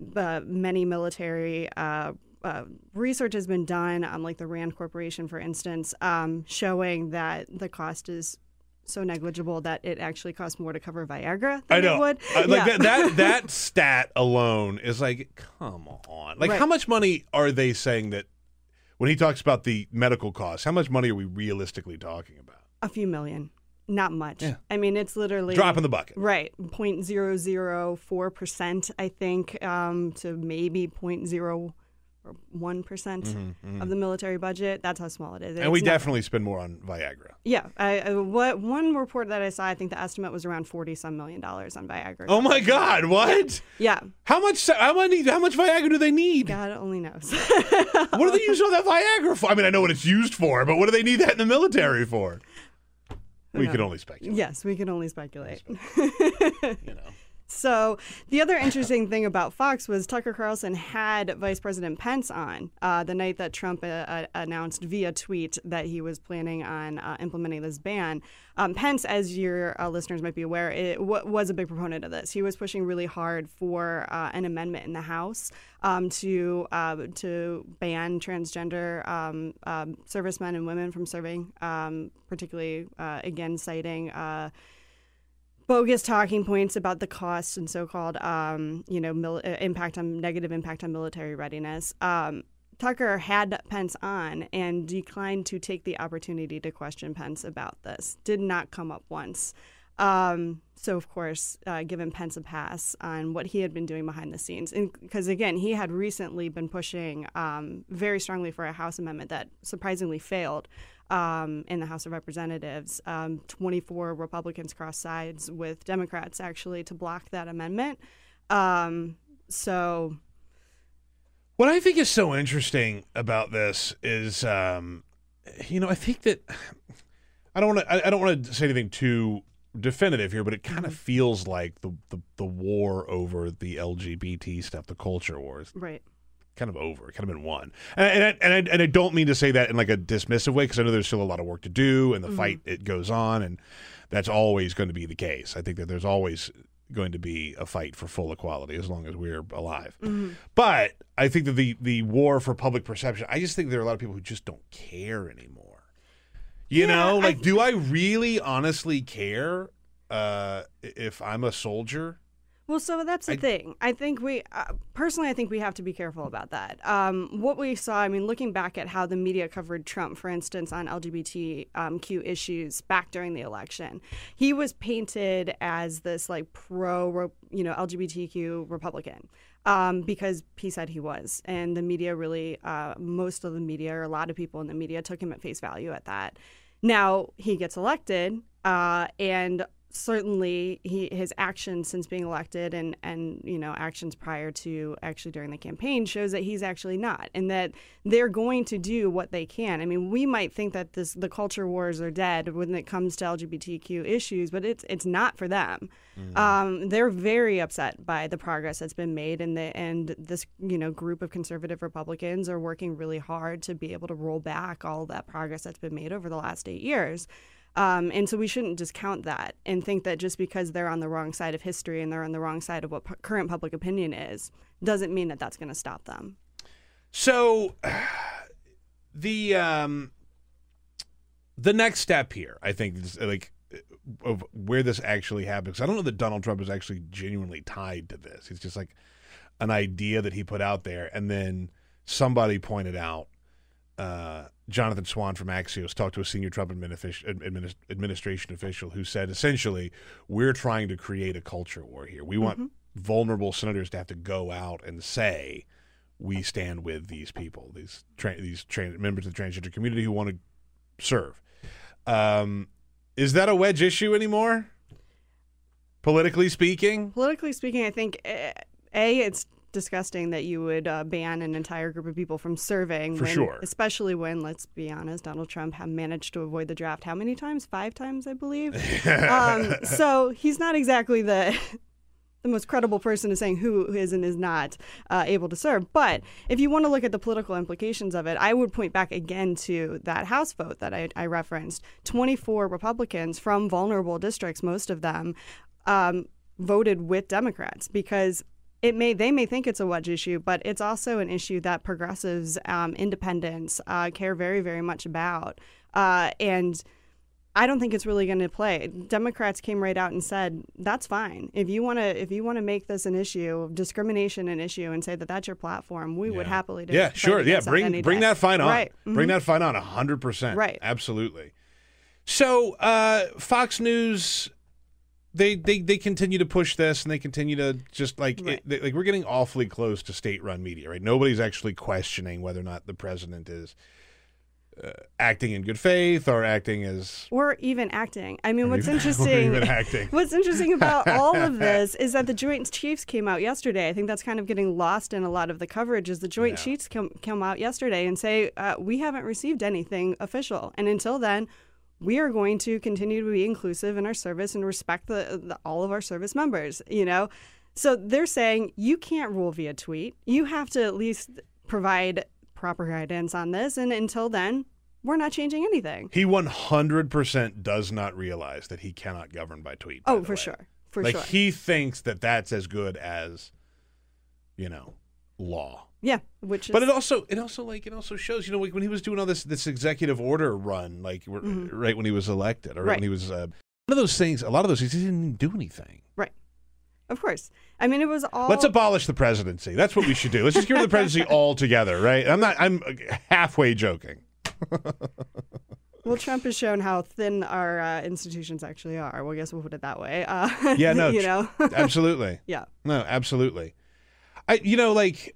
but many military uh, uh, research has been done, um, like the Rand Corporation, for instance, um, showing that the cost is so negligible that it actually costs more to cover Viagra than I know. it would. Uh, like Yeah. that, that that stat alone is like, come on. Like, Right. how much money are they saying that when he talks about the medical costs? How much money are we realistically talking about? a few million. Not much. Yeah. I mean, it's literally Drop in the bucket. Right, 0.004 percent, I think, um, to maybe 0.01 percent of the military budget. That's how small it is. Mm-hmm, And we not- definitely spend more on Viagra. yeah. I, I, what one report that I saw, I think the estimate was around forty some million dollars on Viagra. Oh my God! What? Yeah, How much? How many? How much Viagra do they need? God only knows. What do they use all that Viagra for? I mean, I know what it's used for, but what do they need that in the military for? We can um, only speculate. yes, we can only speculate. You know. So the other interesting thing about Fox was Tucker Carlson had Vice President Pence on uh, the night that Trump uh, uh, announced via tweet that he was planning on uh, implementing this ban. Um, Pence, as your uh, listeners might be aware, it w- was a big proponent of this. He was pushing really hard for uh, an amendment in the House um, to to ban transgender um, servicemen and women from serving, um, particularly again citing. Bogus talking points about the cost and so-called, um, you know, mil- uh, impact on negative impact on military readiness. Um, Tucker had Pence on and declined to take the opportunity to question Pence about this. Did not come up once. Um, so, of course, uh, given Pence a pass on what he had been doing behind the scenes, because again, he had recently been pushing um, very strongly for a House amendment that surprisingly failed um, in the House of Representatives. Um, 24 Republicans crossed sides with Democrats actually to block that amendment. Um, so, What I think is so interesting about this is, um, you know, I think that I don't want to. I, I don't want to say anything too definitive here, but it kind of Mm-hmm. feels like the, the the war over the LGBT stuff, the culture wars, right. Kind of over. Kind of been won. And and I, and I, and I don't mean to say that in like a dismissive way because I know there's still a lot of work to do, and the fight it goes on, and that's always going to be the case. I think that there's always going to be a fight for full equality as long as we're alive. But I think that the the war for public perception, I just think there are a lot of people who just don't care anymore. You Yeah, know, like th- do I really honestly care uh, if I'm a soldier? Well, so that's the I- thing. I think we, uh, personally, I think we have to be careful about that. Um, what we saw, I mean, looking back at how the media covered Trump, for instance, on LGBTQ um, issues back during the election, he was painted as this like pro, you know, LGBTQ Republican. Um, because he said he was, and the media really, uh, most of the media, or a lot of people in the media, took him at face value at that. Now he gets elected, uh, and certainly he his actions since being elected and and you know actions prior to actually during the campaign shows that he's actually not and that they're going to do what they can. I mean we might think that this the culture wars are dead when it comes to lgbtq issues but it's it's not for them. Um, they're very upset by the progress that's been made and the and this you know group of conservative republicans are working really hard to be able to roll back all that progress that's been made over the last eight years um, and so we shouldn't discount that and think that just because they're on the wrong side of history and they're on the wrong side of what current public opinion is, doesn't mean that that's going to stop them. So the um the next step here, I think, is like of where this actually happens. I don't know that Donald Trump is actually genuinely tied to this. It's just like an idea that he put out there, and then somebody pointed out. Uh, Jonathan Swan from Axios talked to a senior Trump administ- adminis- administration official who said essentially, "We're trying to create a culture war here. We want vulnerable senators to have to go out and say." we stand with these people, these tra- these tra- members of the transgender community who want to serve. Um, is that a wedge issue anymore? Politically speaking, Politically speaking, I think eh, a it's disgusting that you would uh, ban an entire group of people from serving. For when- sure. especially when, let's be honest, Donald Trump have managed to avoid the draft how many times? Five times, I believe. um, so he's not exactly the the most credible person to saying who is and is not uh, able to serve. But if you want to look at the political implications of it, I would point back again to that House vote that I, I referenced. 24 Republicans from vulnerable districts, most of them, um, voted with Democrats because it may they may think it's a wedge issue, but it's also an issue that progressives, um, independents uh, care very very much about, uh, and. I don't think it's really going to play. Democrats came right out and said that's fine. If you want to, if you want to make this an issue, discrimination an issue, and say that that's your platform, we would happily do. That. Yeah, sure, yeah, bring bring day. that fight on, Right. bring Mhm. that fight on, hundred percent, Right. absolutely. So uh, Fox News, they, they they continue to push this, and they continue to just like Right. it, they- like we're getting awfully close to state-run media, right? Nobody's actually questioning whether or not the president is uh, acting in good faith or acting as or even acting. I mean, what's even- interesting? even acting. What's interesting about all of this is that the Joint Chiefs came out yesterday. I think that's kind of getting lost in a lot of the coverage. Is the Joint Yeah. Chiefs come come out yesterday and say uh, we haven't received anything official, and until then. We are going to continue to be inclusive in our service and respect the, the all of our service members. You know, so they're saying you can't rule via tweet. You have to at least provide proper guidance on this, and until then, we're not changing anything. he 100% does not realize that he cannot govern by tweet. by Oh, for way. sure, for like sure. he thinks that that's as good as you know law. Yeah, which is But it also it also like it also shows you know like when he was doing all this this executive order run like w- Mhm. right when he was elected or right, Right. when he was uh, one of those things a lot of those things he didn't even do anything. right. Of course. I mean, it was all. Let's abolish the presidency. That's what we should do. Let's just get rid of the presidency altogether, right? I'm not I'm halfway joking. well, Trump has shown how thin our uh, institutions actually are. Well, I guess we'll put it that way. Uh, Yeah, no, you know. Absolutely. yeah. No, absolutely. I you know like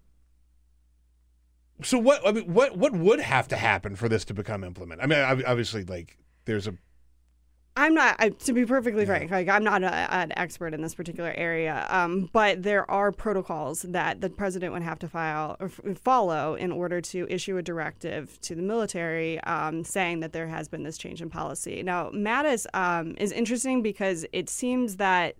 so what I mean what what would have to happen for this to become implemented? I mean ob- obviously like there's a I'm not, I, to be perfectly frank, like I'm not a, an expert in this particular area, um, but there are protocols that the president would have to file or f- follow in order to issue a directive to the military um, saying that there has been this change in policy. Now, Mattis um, is interesting because it seems that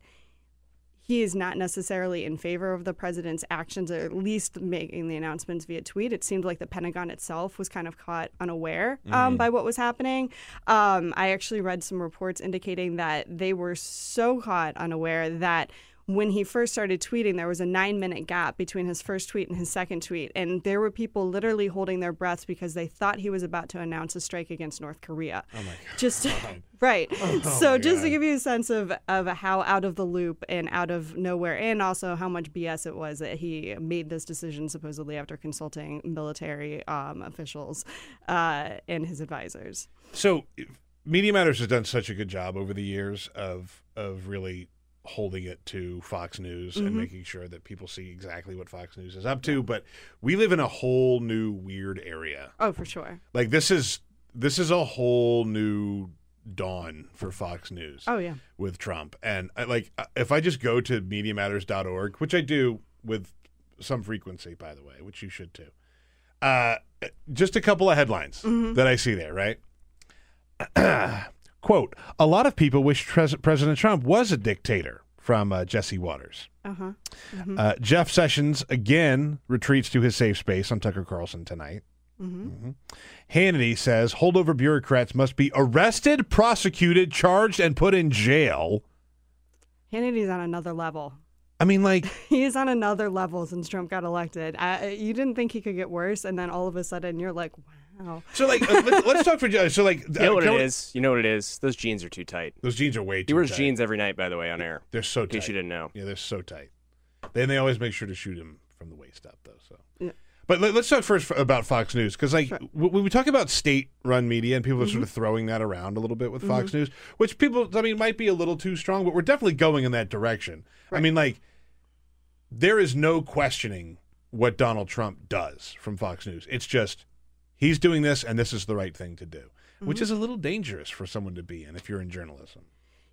he is not necessarily in favor of the president's actions, or at least making the announcements via tweet. It seemed like the Pentagon itself was kind of caught unaware um, by what was happening. Um, I actually read some reports indicating that they were so caught unaware that when he first started tweeting, there was a nine minute gap between his first tweet and his second tweet. And there were people literally holding their breaths because they thought he was about to announce a strike against North Korea. Oh my God. Just, right. so, just to give you a sense of, of how out of the loop and out of nowhere, and also how much BS it was that he made this decision supposedly after consulting military um, officials uh, and his advisors. so Media Matters has done such a good job over the years of of really holding it to Fox News and making sure that people see exactly what Fox News is up to, but we live in a whole new weird area. Oh, for sure. Like this is this is a whole new dawn for Fox News. Oh, yeah. with Trump. And I, like, uh, if I just go to MediaMatters.org, which I do with some frequency, by the way, which you should too. Uh, just a couple of headlines that I see there, right? Quote: A lot of people wish Pres- President Trump was a dictator. From uh, Jesse Watters. Uh huh. Uh, Jeff Sessions again retreats to his safe space on Tucker Carlson tonight. Mm-hmm. Mhm. Hannity says holdover bureaucrats must be arrested, prosecuted, charged, and put in jail. Hannity's on another level. I mean, like, He is on another level since Trump got elected. I, you didn't think he could get worse, and then all of a sudden you're like, wow. so like, uh, let, us talk for so like. You know what uh, it we- is? You know what it is? Those jeans are too tight. Those jeans are way too. He too. wears tight. jeans every night, by the way, on air. They're so tight. In tight. case you didn't know. Yeah, they're so tight. Then they always make sure to shoot him from the waist up, though. So. Yeah. But let, us talk first about Fox News because, like, Sure. Mm-hmm. when we talk about state-run media and people are sort of throwing that around a little bit with Fox News, which people, I mean, might be a little too strong, but we're definitely going in that direction. I mean, like, there is no questioning what Donald Trump does from Fox News. It's just he's doing this, and this is the right thing to do, which Mm-hmm. is a little dangerous for someone to be in if you're in journalism.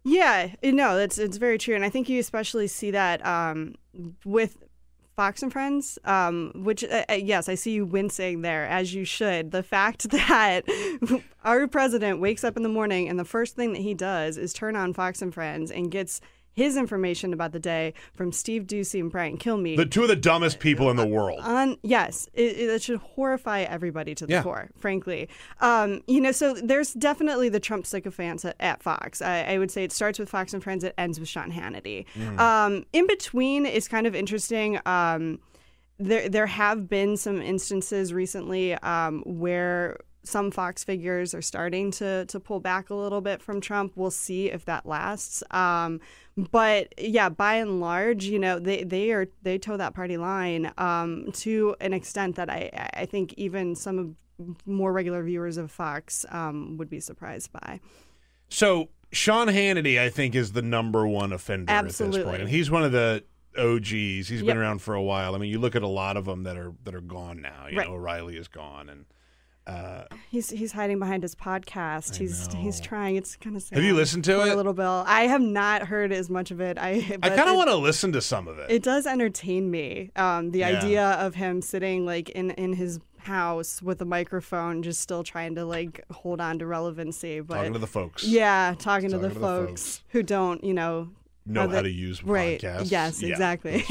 Yeah, no, that's it's very true, and I think you especially see that um, with Fox and Friends, um, which uh, uh, yes, I see you wincing there as you should. The fact that our president wakes up in the morning and the first thing that he does is turn on Fox and Friends and gets his information about the day from Steve Doocy and Brian Kilmeade. The two of the dumbest people in the world. on yes it, it should horrify everybody to the Yeah. core frankly um, you know so there's definitely the trump sycophants at, at fox I, I would say it starts with fox and friends it ends with sean hannity um, in between is kind of interesting um, there there have been some instances recently um, where some Fox figures are starting to to pull back a little bit from Trump. We'll see if that lasts. Um, but yeah, by and large, you know, they, they are they toe that party line um, to an extent that I I think even some of more regular viewers of Fox um, would be surprised by. So Sean Hannity, I think, is the number one offender at this Absolutely. point, and he's one of the OGs. He's Yep. been around for a while. I mean, you look at a lot of them that are that are gone now. You Right. know, O'Reilly is gone, and uh, He's he's hiding behind his podcast. he's he's trying. It's kind of sad. Have you listened to Poor it? Little Bill. I have not heard as much of it. I I kind of want to listen to some of it. It does entertain me. Um, the Yeah. idea of him sitting like in in his house with a microphone, just still trying to like hold on to relevancy. But Talking to the folks. Yeah, talking, to, the, to the folks folks. who don't, you know, Know how to use right. podcasts. Yes, Yeah, exactly.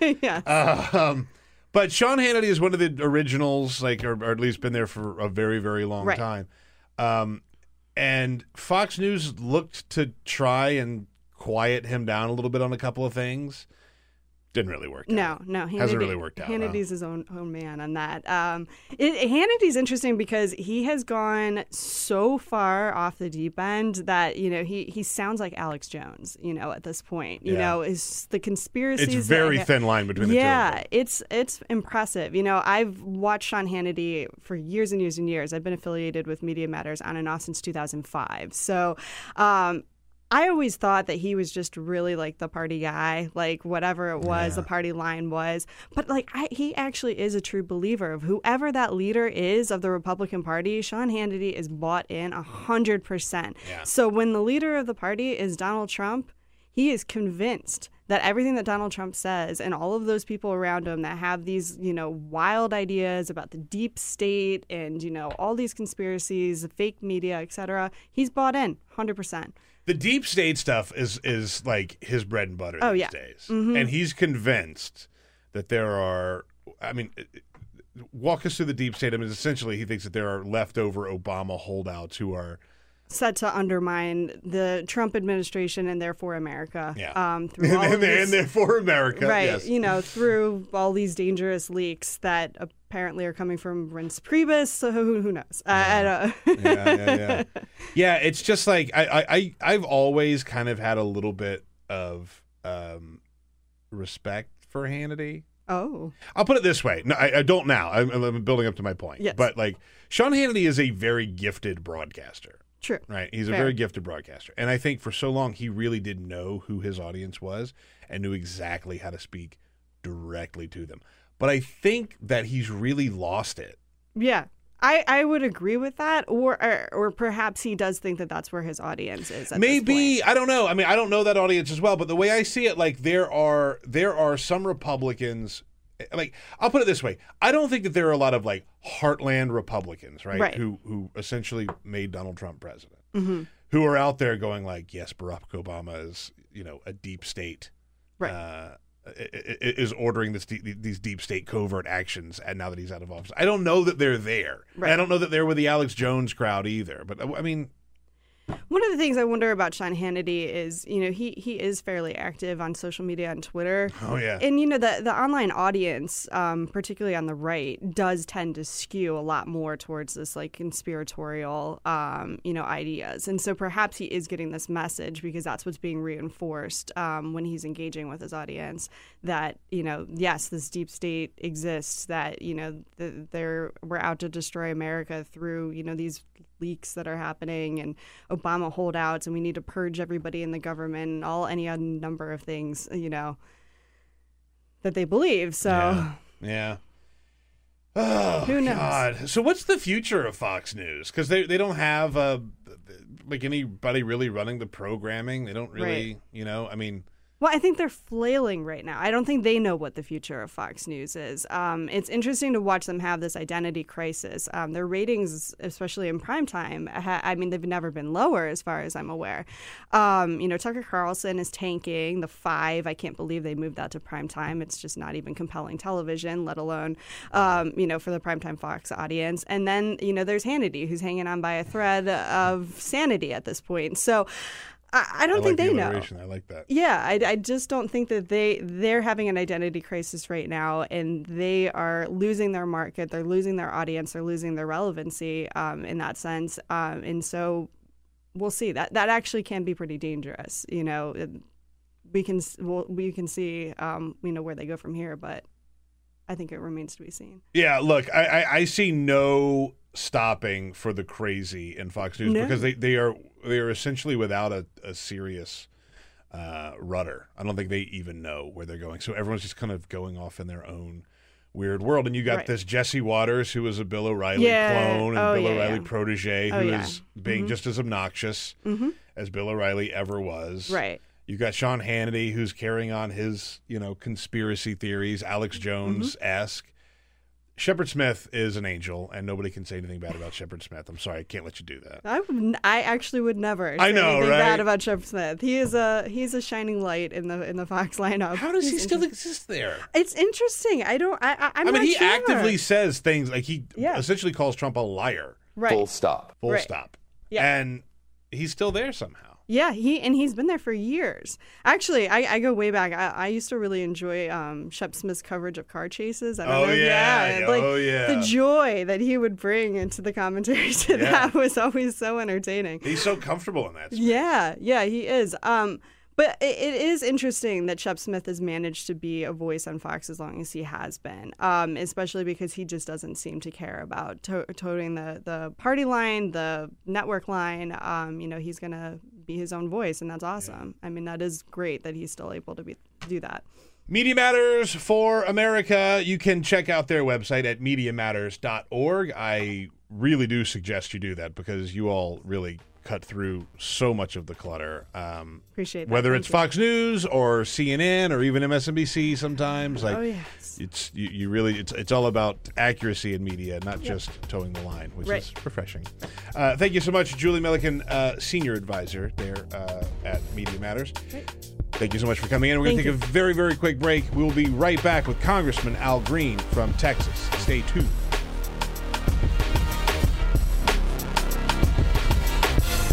yeah. Um, but Sean Hannity is one of the originals, like, or, or at least been there for a very, very long Right. time. Um, and Fox News looked to try and quiet him down a little bit on a couple of things. Didn't really work. No, out. no, Hannity, Hasn't really worked out, huh? Hannity's his own own man on that. Um, it, Hannity's interesting because he has gone so far off the deep end that you know he he sounds like Alex Jones. You know, at this point, you Yeah. know, is the conspiracy. It's very that- thin line between the two. yeah, it's it's impressive. You know, I've watched Sean Hannity for years and years and years. I've been affiliated with Media Matters on and off since 2005. So, um, I always thought that he was just really like the party guy, like whatever it was, the party line was. But like, I, he actually is a true believer of whoever that leader is of the Republican Party. Sean Hannity is bought in a hundred percent. So when the leader of the party is Donald Trump, he is convinced that everything that Donald Trump says and all of those people around him that have these, you know, wild ideas about the deep state and, you know, all these conspiracies, the fake media, etc., he's bought in 100%. The deep state stuff is is like his bread and butter Oh, these yeah. days, Mhm. and he's convinced that there are. I mean, walk us through the deep state. I mean, essentially, he thinks that there are leftover Obama holdouts who are Set to undermine the Trump administration and therefore America. Yeah. Um, through all and, this- and they're for America. right Yes. you know through all these dangerous leaks that apparently are coming from Reince Priebus so who, who knows I, I don't yeah, yeah, yeah. yeah, it's just like I, I, I, I've always kind of had a little bit of um, respect for Hannity. oh I'll put it this way. No, I, I don't now. I'm, I'm building up to my point. Yes. But like Sean Hannity is a very gifted broadcaster. True Right. He's a very gifted broadcaster. And I think for so long he really didn't know who his audience was and knew exactly how to speak directly to them. But I think that he's really lost it. Yeah. I, I would agree with that, or, or or perhaps he does think that that's where his audience is. Maybe. I don't know. I mean, I don't know that audience as well, but the way I see it, like there are there are some Republicans. Like I'll put it this way: I don't think that there are a lot of like heartland Republicans, right? Right. Who who essentially made Donald Trump president, Mhm. who are out there going like, yes, Barack Obama is you know a deep state, Right. Uh, is ordering this de- these deep state covert actions, and now that he's out of office, I don't know that they're there. Right. I don't know that they're with the Alex Jones crowd either. But I mean, One of the things I wonder about Sean Hannity is, you know, he he is fairly active on social media and Twitter. Oh, yeah. And you know the the online audience, um, particularly on the right, does tend to skew a lot more towards this like conspiratorial, um, you know, ideas. And so perhaps he is getting this message because that's what's being reinforced um, when he's engaging with his audience. That you know, yes, this deep state exists. That you know, th- they're we're out to destroy America through you know these leaks that are happening and Obama holdouts, and we need to purge everybody in the government, and all any other number of things, you know, that they believe. So Yeah. Yeah. Oh, Who knows? God. So what's the future of Fox News? Because they they don't have uh, like anybody really running the programming. They don't really, Right. you know. I mean, Well, I think they're flailing right now. I don't think they know what the future of Fox News is. Um, it's interesting to watch them have this identity crisis. Um, their ratings, especially in primetime, ha- I mean, they've never been lower as far as I'm aware. Um, you know, Tucker Carlson is tanking. The Five, I can't believe they moved that to primetime. It's just not even compelling television, let alone, um, you know, for the primetime Fox audience. And then, you know, there's Hannity, who's hanging on by a thread of sanity at this point. So, I, I don't I think they the know. I like that. Yeah, I, I just don't think that they they're having an identity crisis right now, and they are losing their market, they're losing their audience, they're losing their relevancy um, in that sense, um, and so we'll see that that actually can be pretty dangerous. You know, we can we'll, we can see um, you know where they go from here, but I think it remains to be seen. Yeah, look, I, I, I see no stopping for the crazy in Fox News No. because they, they are they are essentially without a, a serious uh, rudder. I don't think they even know where they're going. So everyone's just kind of going off in their own weird world. And you got Right. this Jesse Watters who was a Bill O'Reilly Yeah. clone and Oh, Bill yeah, O'Reilly yeah. protege Oh, who is being mm-hmm. just as obnoxious mm-hmm. as Bill O'Reilly ever was. Right. You got Sean Hannity, who's carrying on his, you know, conspiracy theories, Alex mm-hmm. Jones esque. Shepard Smith is an angel, and nobody can say anything bad about Shepard Smith. I'm sorry, I can't let you do that. I would, n- I actually would never. I say know, anything right? Bad about Shepard Smith. He is a he's a shining light in the in the Fox lineup. How does he still exist there? It's interesting. I don't. I. I I'm I mean, not he sure. actively says things like he Yeah. essentially calls Trump a liar. Right. Full stop. Full Right. stop. Yeah. And he's still there somehow. Yeah, he and he's been there for years. Actually, I, I go way back. I, I used to really enjoy um, Shep Smith's coverage of car chases. I don't Oh, know. yeah. like Oh, yeah. the joy that he would bring into the commentary to Yeah. that was always so entertaining. He's so comfortable in that. Space. Yeah, yeah, he is. Um, but it, it is interesting that Shep Smith has managed to be a voice on Fox as long as he has been, um, especially because he just doesn't seem to care about to- toting the, the party line, the network line. Um, you know, he's going to be his own voice, and that's awesome. I mean, that is great that he's still able to be do that. Media Matters for America. You can check out their website at MediaMatters.org. I really do suggest you do that because you all really cut through so much of the clutter. Um, Appreciate that. whether Thank it's you. Fox News or CNN or even MSNBC sometimes. Like Oh, yes. it's you, you really it's it's all about accuracy in media, not just towing the line, which Right. is refreshing. Uh, thank you so much, Julie Millican, uh, senior advisor there uh, at Media Matters. Thank you so much for coming in. We're going to take a very, very quick break. We will be right back with Congressman Al Green from Texas. Stay tuned.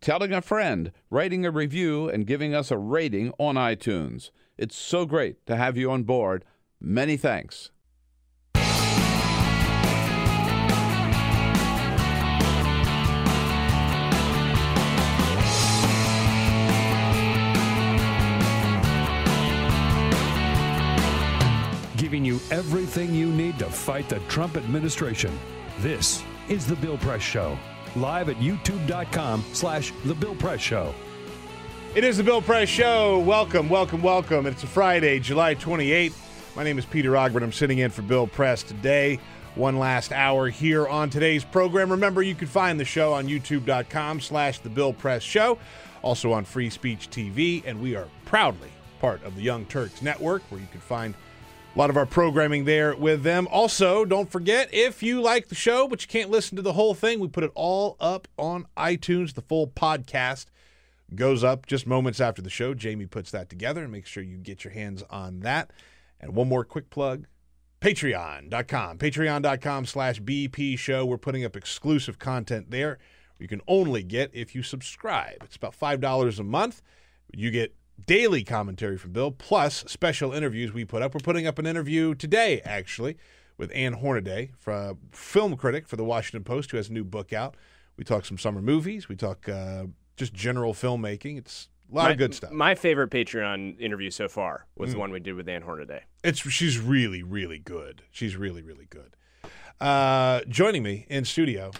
telling a friend, writing a review, and giving us a rating on iTunes. It's so great to have you on board. Many thanks. Giving you everything you need to fight the Trump administration. This is the Bill Press Show. Live at youtube.com slash the Bill Press Show. It is the Bill Press Show. Welcome, welcome, welcome. It's a Friday, July 28th. My name is Peter Ogburn. I'm sitting in for Bill Press today. One last hour here on today's program. Remember, you can find the show on youtube.com slash the Bill Press Show, also on Free Speech TV, and we are proudly part of the Young Turks Network, where you can find a lot of our programming there with them. Also, don't forget if you like the show but you can't listen to the whole thing, we put it all up on iTunes. The full podcast goes up just moments after the show. Jamie puts that together and make sure you get your hands on that. And one more quick plug patreon.com patreon.com slash bp show we're putting up exclusive content there you can only get if you subscribe it's about $5 a month you get daily commentary from bill plus special interviews we put up we're putting up an interview today actually with ann hornaday from film critic for the washington post who has a new book out we talk some summer movies we talk uh, just general filmmaking it's a lot my, of good stuff My favorite Patreon interview so far was the one we did with Ann Hornaday. It's she's really really good. She's really really good. Uh, joining me in studio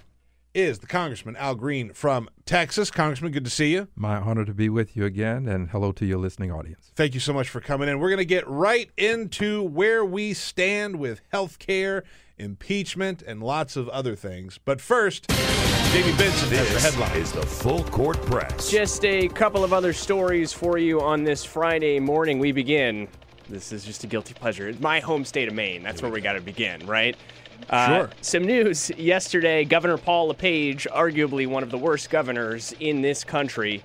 is the Congressman Al Green from Texas. Congressman, good to see you. My honor to be with you again, and hello to your listening audience. Thank you so much for coming in. We're going to get right into where we stand with health care, impeachment, and lots of other things. But first, Jamie Benson has the headline. is the Full Court Press. Just a couple of other stories for you on this Friday morning. We begin. This is just a guilty pleasure. It's my home state of Maine. That's where we got to begin, right? Uh, Sure. Some news yesterday Governor Paul LePage, arguably one of the worst governors in this country,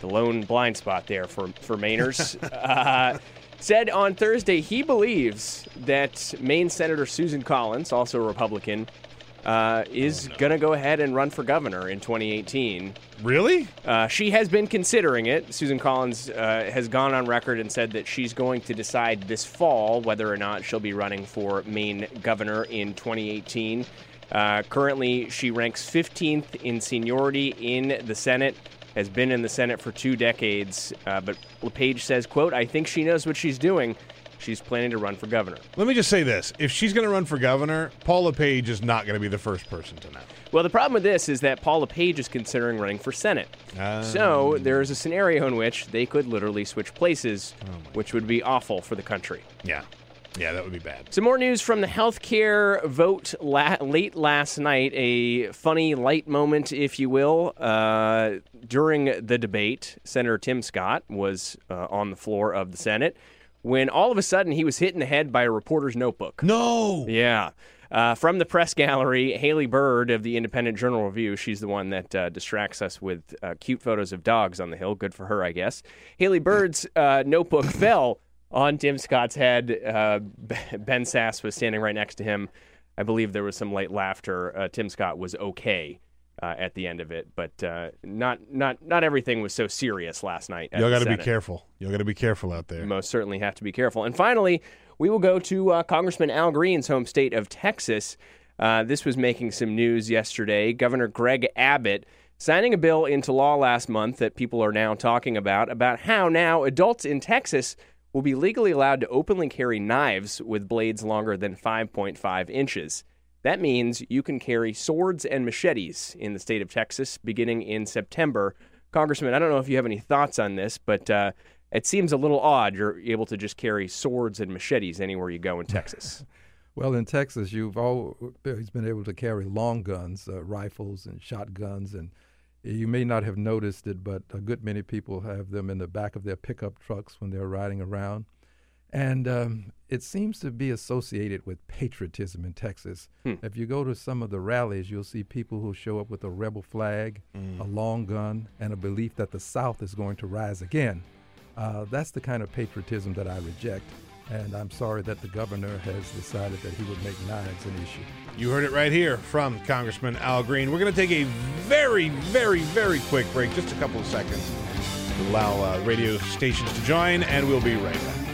the lone blind spot there for, for Mainers. uh, said on Thursday he believes that Maine Senator Susan Collins, also a Republican, uh, is going to go ahead and run for governor in 2018. Really? Uh, she has been considering it. Susan Collins uh, has gone on record and said that she's going to decide this fall whether or not she'll be running for Maine governor in 2018. Uh, currently, she ranks 15th in seniority in the Senate. Has been in the Senate for two decades, uh, but LePage says, "quote I think she knows what she's doing. She's planning to run for governor." Let me just say this: if she's going to run for governor, Paul LePage is not going to be the first person to know. Well, the problem with this is that Paul LePage is considering running for Senate. So there is a scenario in which they could literally switch places, which would be awful for the country. Yeah, yeah, that would be bad. Some more news from the healthcare vote la- late last night. A funny light moment, if you will. Uh, during the debate, Senator Tim Scott was uh, on the floor of the Senate when all of a sudden he was hit in the head by a reporter's notebook. No. Yeah. Uh, from the press gallery, Haley Byrd of the Independent Journal Review, she's the one that uh, distracts us with uh, cute photos of dogs on the hill. Good for her, I guess. Haley Byrd's uh, notebook fell on Tim Scott's head. Uh, ben Sasse was standing right next to him. I believe there was some light laughter. Uh, Tim Scott was okay uh, at the end of it, but uh, not not not everything was so serious last night. Y'all got to be careful. Y'all got to be careful out there. Most certainly have to be careful. And finally, we will go to uh, Congressman Al Green's home state of Texas. Uh, this was making some news yesterday. Governor Greg Abbott signing a bill into law last month that people are now talking about about how now adults in Texas will be legally allowed to openly carry knives with blades longer than 5.5 inches. That means you can carry swords and machetes in the state of Texas beginning in September. Congressman, I don't know if you have any thoughts on this, but uh, it seems a little odd you're able to just carry swords and machetes anywhere you go in Texas. Well, in Texas, you've always been able to carry long guns, uh, rifles, and shotguns, and you may not have noticed it, but a good many people have them in the back of their pickup trucks when they're riding around. And um, it seems to be associated with patriotism in Texas. Hmm. If you go to some of the rallies, you'll see people who show up with a rebel flag, a long gun, and a belief that the South is going to rise again. Uh, that's the kind of patriotism that I reject. And I'm sorry that the governor has decided that he would make knives an issue. You heard it right here from Congressman Al Green. We're going to take a very, very, very quick break, just a couple of seconds, to allow uh, radio stations to join, and we'll be right back.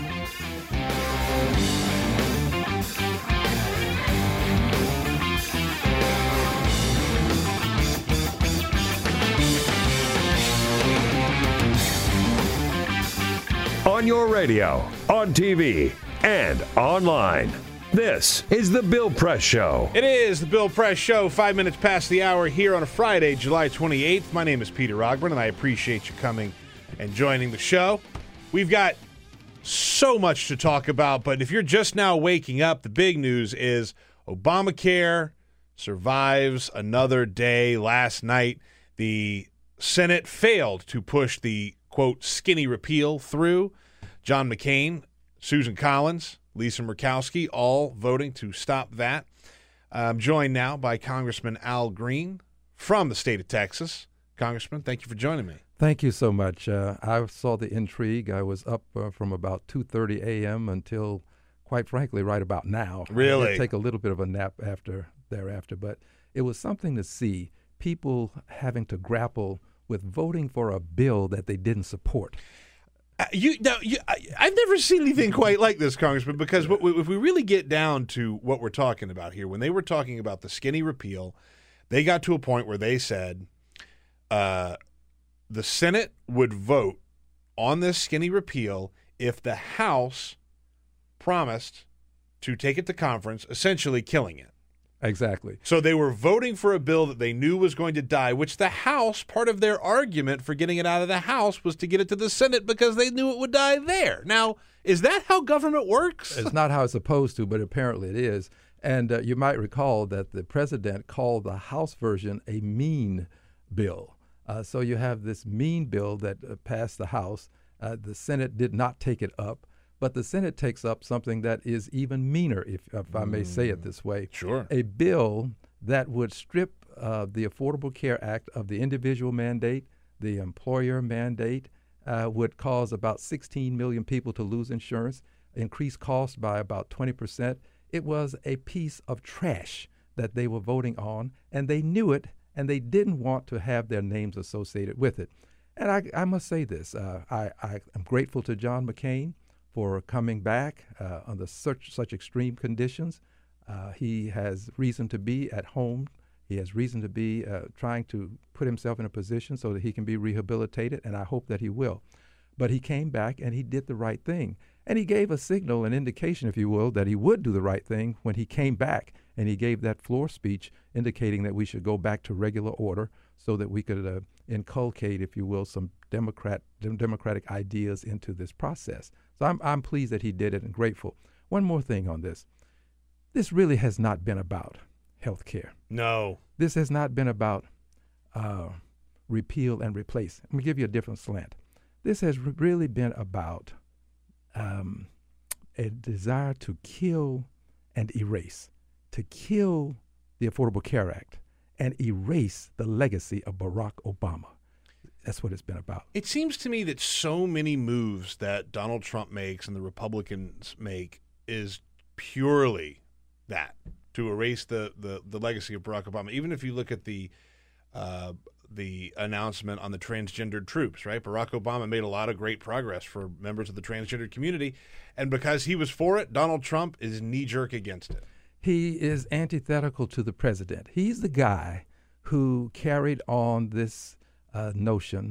On your radio, on TV, and online. This is The Bill Press Show. It is the Bill Press Show, five minutes past the hour here on a Friday, July 28th. My name is Peter Ogburn, and I appreciate you coming and joining the show. We've got so much to talk about, but if you're just now waking up, the big news is Obamacare survives another day. Last night, the Senate failed to push the quote skinny repeal through. John McCain, Susan Collins, Lisa Murkowski, all voting to stop that. I'm joined now by Congressman Al Green from the state of Texas. Congressman, thank you for joining me. Thank you so much. Uh, I saw the intrigue. I was up uh, from about 2:30 a.m. until, quite frankly, right about now. Really? take a little bit of a nap after thereafter, but it was something to see people having to grapple with voting for a bill that they didn't support. Uh, you now, you, I, I've never seen anything quite like this, Congressman. Because if we really get down to what we're talking about here, when they were talking about the skinny repeal, they got to a point where they said uh, the Senate would vote on this skinny repeal if the House promised to take it to conference, essentially killing it. Exactly. So they were voting for a bill that they knew was going to die, which the House, part of their argument for getting it out of the House was to get it to the Senate because they knew it would die there. Now, is that how government works? It's not how it's supposed to, but apparently it is. And uh, you might recall that the president called the House version a mean bill. Uh, so you have this mean bill that uh, passed the House. Uh, the Senate did not take it up, but the Senate takes up something that is even meaner, if, if I may say it this way. Sure. A bill that would strip uh, the Affordable Care Act of the individual mandate, the employer mandate, uh, would cause about 16 million people to lose insurance, increase costs by about 20 percent. It was a piece of trash that they were voting on, and they knew it, and they didn't want to have their names associated with it. And I, I must say this uh, I, I am grateful to John McCain for coming back uh, under such, such extreme conditions. Uh, he has reason to be at home. He has reason to be uh, trying to put himself in a position so that he can be rehabilitated, and I hope that he will. But he came back and he did the right thing. And he gave a signal, an indication, if you will, that he would do the right thing when he came back and he gave that floor speech indicating that we should go back to regular order so that we could uh, inculcate, if you will, some Democrat democratic ideas into this process. So I'm I'm pleased that he did it and grateful. One more thing on this. This really has not been about health care. No. This has not been about uh, repeal and replace. Let me give you a different slant. This has re- really been about um, a desire to kill and erase, to kill the Affordable Care Act and erase the legacy of Barack Obama. That's what it's been about. It seems to me that so many moves that Donald Trump makes and the Republicans make is purely that to erase the, the, the legacy of Barack Obama. Even if you look at the uh, the announcement on the transgendered troops, right? Barack Obama made a lot of great progress for members of the transgendered community, and because he was for it, Donald Trump is knee jerk against it. He is antithetical to the president. He's the guy who carried on this uh, notion,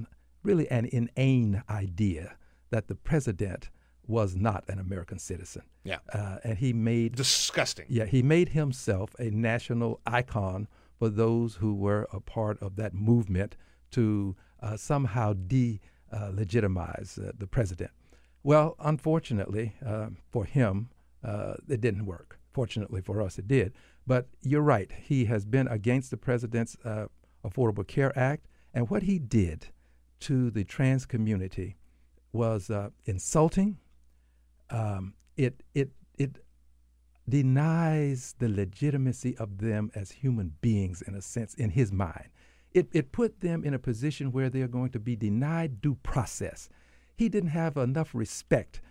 really an inane idea, that the president was not an American citizen. Yeah. Uh, and he made disgusting. Yeah, he made himself a national icon for those who were a part of that movement to uh, somehow de uh, legitimize uh, the president. Well, unfortunately uh, for him, uh, it didn't work. Fortunately for us, it did. But you're right. He has been against the president's uh, Affordable Care Act. And what he did to the trans community was insulting. Um, it, it, it denies the legitimacy of them as human beings, in a sense, in his mind. It, it put them in a position where they are going to be denied due process. He didn't have enough respect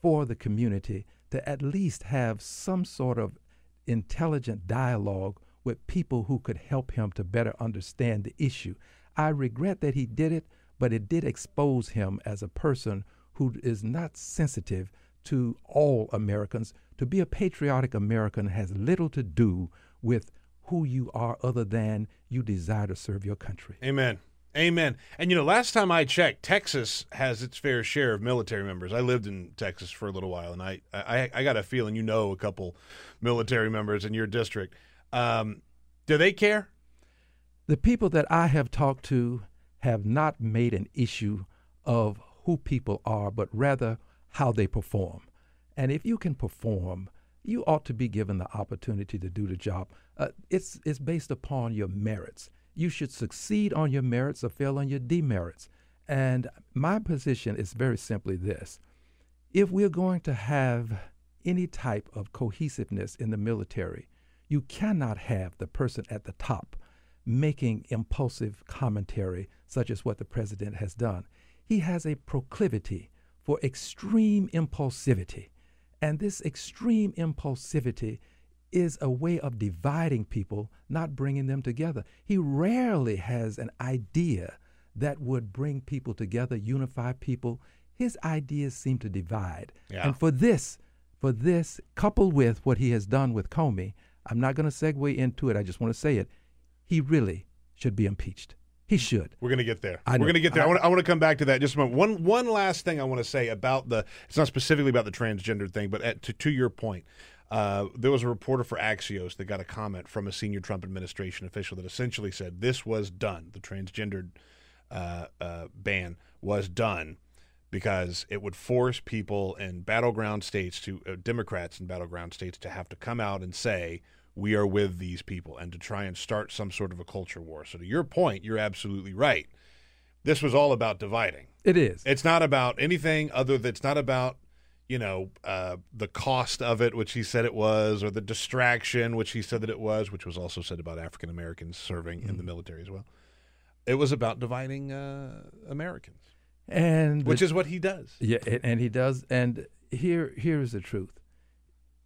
for the community to at least have some sort of intelligent dialogue with people who could help him to better understand the issue. I regret that he did it, but it did expose him as a person who is not sensitive to all Americans. To be a patriotic American has little to do with who you are other than you desire to serve your country. Amen. Amen. And you know, last time I checked, Texas has its fair share of military members. I lived in Texas for a little while, and I I, I got a feeling you know a couple military members in your district. Um, do they care? The people that I have talked to have not made an issue of who people are, but rather how they perform. And if you can perform, you ought to be given the opportunity to do the job. Uh, it's, it's based upon your merits. You should succeed on your merits or fail on your demerits. And my position is very simply this if we're going to have any type of cohesiveness in the military, you cannot have the person at the top making impulsive commentary, such as what the president has done. He has a proclivity for extreme impulsivity. And this extreme impulsivity is a way of dividing people, not bringing them together. He rarely has an idea that would bring people together, unify people. His ideas seem to divide. Yeah. And for this, for this, coupled with what he has done with Comey, I'm not going to segue into it. I just want to say it. He really should be impeached. He should. We're going to get there. We're going to get there. I, I- want, to come back to that in just a moment. One one last thing I want to say about the. It's not specifically about the transgender thing, but at, to to your point, uh, there was a reporter for Axios that got a comment from a senior Trump administration official that essentially said this was done. The transgendered uh, uh, ban was done because it would force people in battleground states to uh, Democrats in battleground states to have to come out and say we are with these people and to try and start some sort of a culture war. So to your point, you're absolutely right. This was all about dividing. It is. It's not about anything other than it's not about you know uh, the cost of it, which he said it was, or the distraction, which he said that it was, which was also said about African Americans serving in the military as well. It was about dividing uh, Americans. And Which the- is what he does. Yeah, and he does. And here, here is the truth.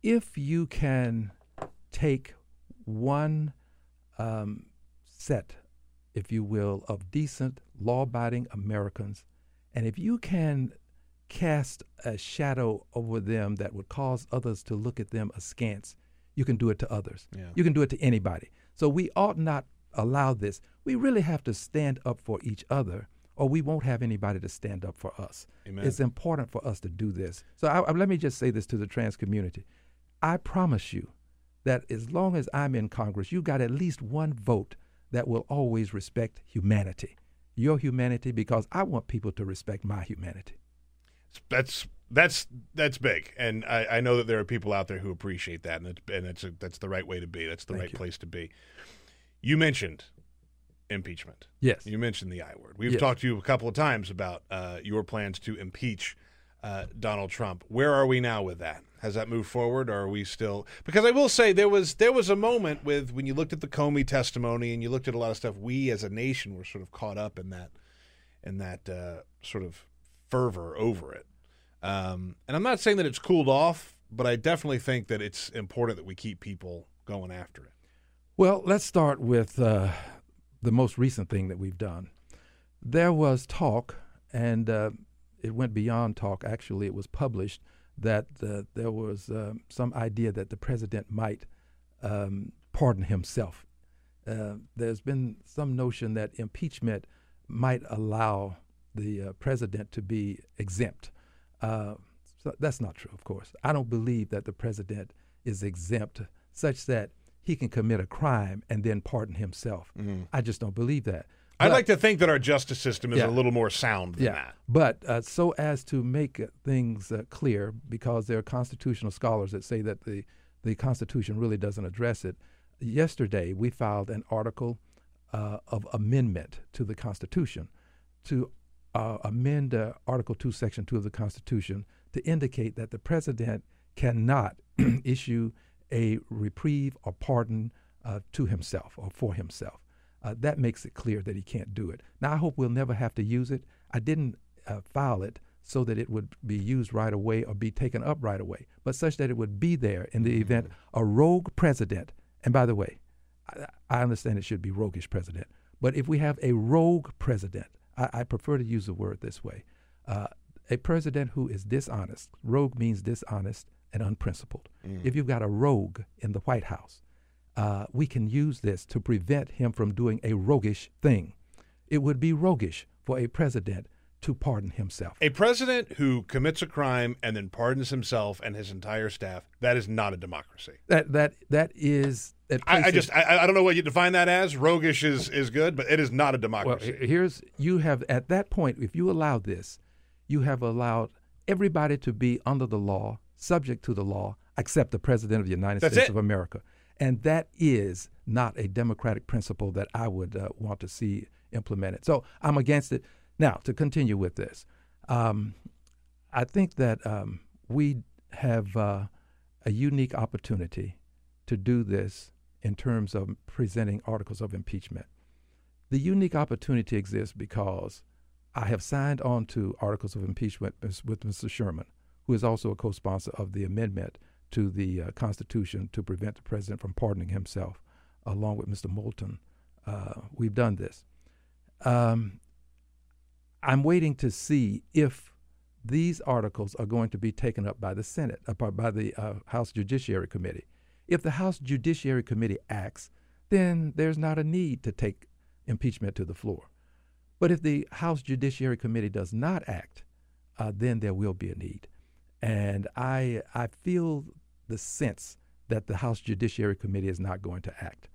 If you can take one um, set, if you will, of decent, law-abiding Americans, and if you can cast a shadow over them that would cause others to look at them askance, you can do it to others. Yeah. You can do it to anybody. So we ought not allow this. We really have to stand up for each other, or we won't have anybody to stand up for us. Amen. It's important for us to do this. So I, I- let me just say this to the trans community. I promise you that as long as I'm in Congress, you got at least one vote that will always respect humanity. Your humanity, because I want people to respect my humanity. That's that's that's big, and I, I know that there are people out there who appreciate that, and it's, and it's a, that's the right way to be. That's the Thank right you. place to be. You mentioned impeachment. Yes. You mentioned the I word. We've Yes. talked to you a couple of times about uh, your plans to impeach uh, Donald Trump. Where are we now with that? Has that moved forward, or are we still? Because I will say there was there was a moment with when you looked at the Comey testimony and you looked at a lot of stuff. We as a nation were sort of caught up in that in that uh, sort of fervor over it. Um, and I'm not saying that it's cooled off, but I definitely think that it's important that we keep people going after it. Well, let's start with uh, the most recent thing that we've done. There was talk, and uh, it went beyond talk. Actually, it was published that uh, there was uh, some idea that the president might um, pardon himself. Uh, there's been some notion that impeachment might allow the uh, president to be exempt. Uh, so that's not true, of course. I don't believe that the president is exempt such that he can commit a crime and then pardon himself. I just don't believe that. I'd But- like to think that our justice system is Yeah. a little more sound than yeah, that. but uh, so as to make things uh, clear, because there are constitutional scholars that say that the the Constitution really doesn't address it. Yesterday, we filed an article uh, of amendment to the Constitution to uh, amend uh, Article 2, Section 2 of the Constitution to indicate that the president cannot issue a reprieve or pardon uh, to himself or for himself. Uh, that makes it clear that he can't do it. Now, I hope we'll never have to use it. I didn't uh, file it so that it would be used right away or be taken up right away, but such that it would be there in the event a rogue president. And by the way, I, I understand it should be roguish president, but if we have a rogue president, I, I prefer to use the word this way uh, a president who is dishonest. Rogue means dishonest and unprincipled. If you've got a rogue in the White House, uh, we can use this to prevent him from doing a roguish thing. It would be roguish for a president to pardon himself. A president who commits a crime and then pardons himself and his entire staff, that is not a democracy. That that that is. It I, I just I, I don't know what you define that as. Roguish is, is good, but it is not a democracy. he- Here's you have at that point. If you allow this, you have allowed everybody to be under the law, subject to the law, except the president of the United That's States it. of America, and that is not a democratic principle that I would uh, want to see implemented. So I'm against it. Now to continue with this, um, I think that um, we have uh, a unique opportunity to do this in terms of presenting articles of impeachment. The unique opportunity exists because I have signed on to articles of impeachment with Mr. Sherman, who is also a co sponsor of the amendment to the uh, Constitution to prevent the president from pardoning himself, along with Mr. Moulton. Uh, we've done this. Um, I'm waiting to see if these articles are going to be taken up by the Senate, uh, by the uh, House Judiciary Committee. If the House Judiciary Committee acts, then there's not a need to take impeachment to the floor. But if the House Judiciary Committee does not act, uh, then there will be a need. And I, I feel the sense that the House Judiciary Committee is not going to act.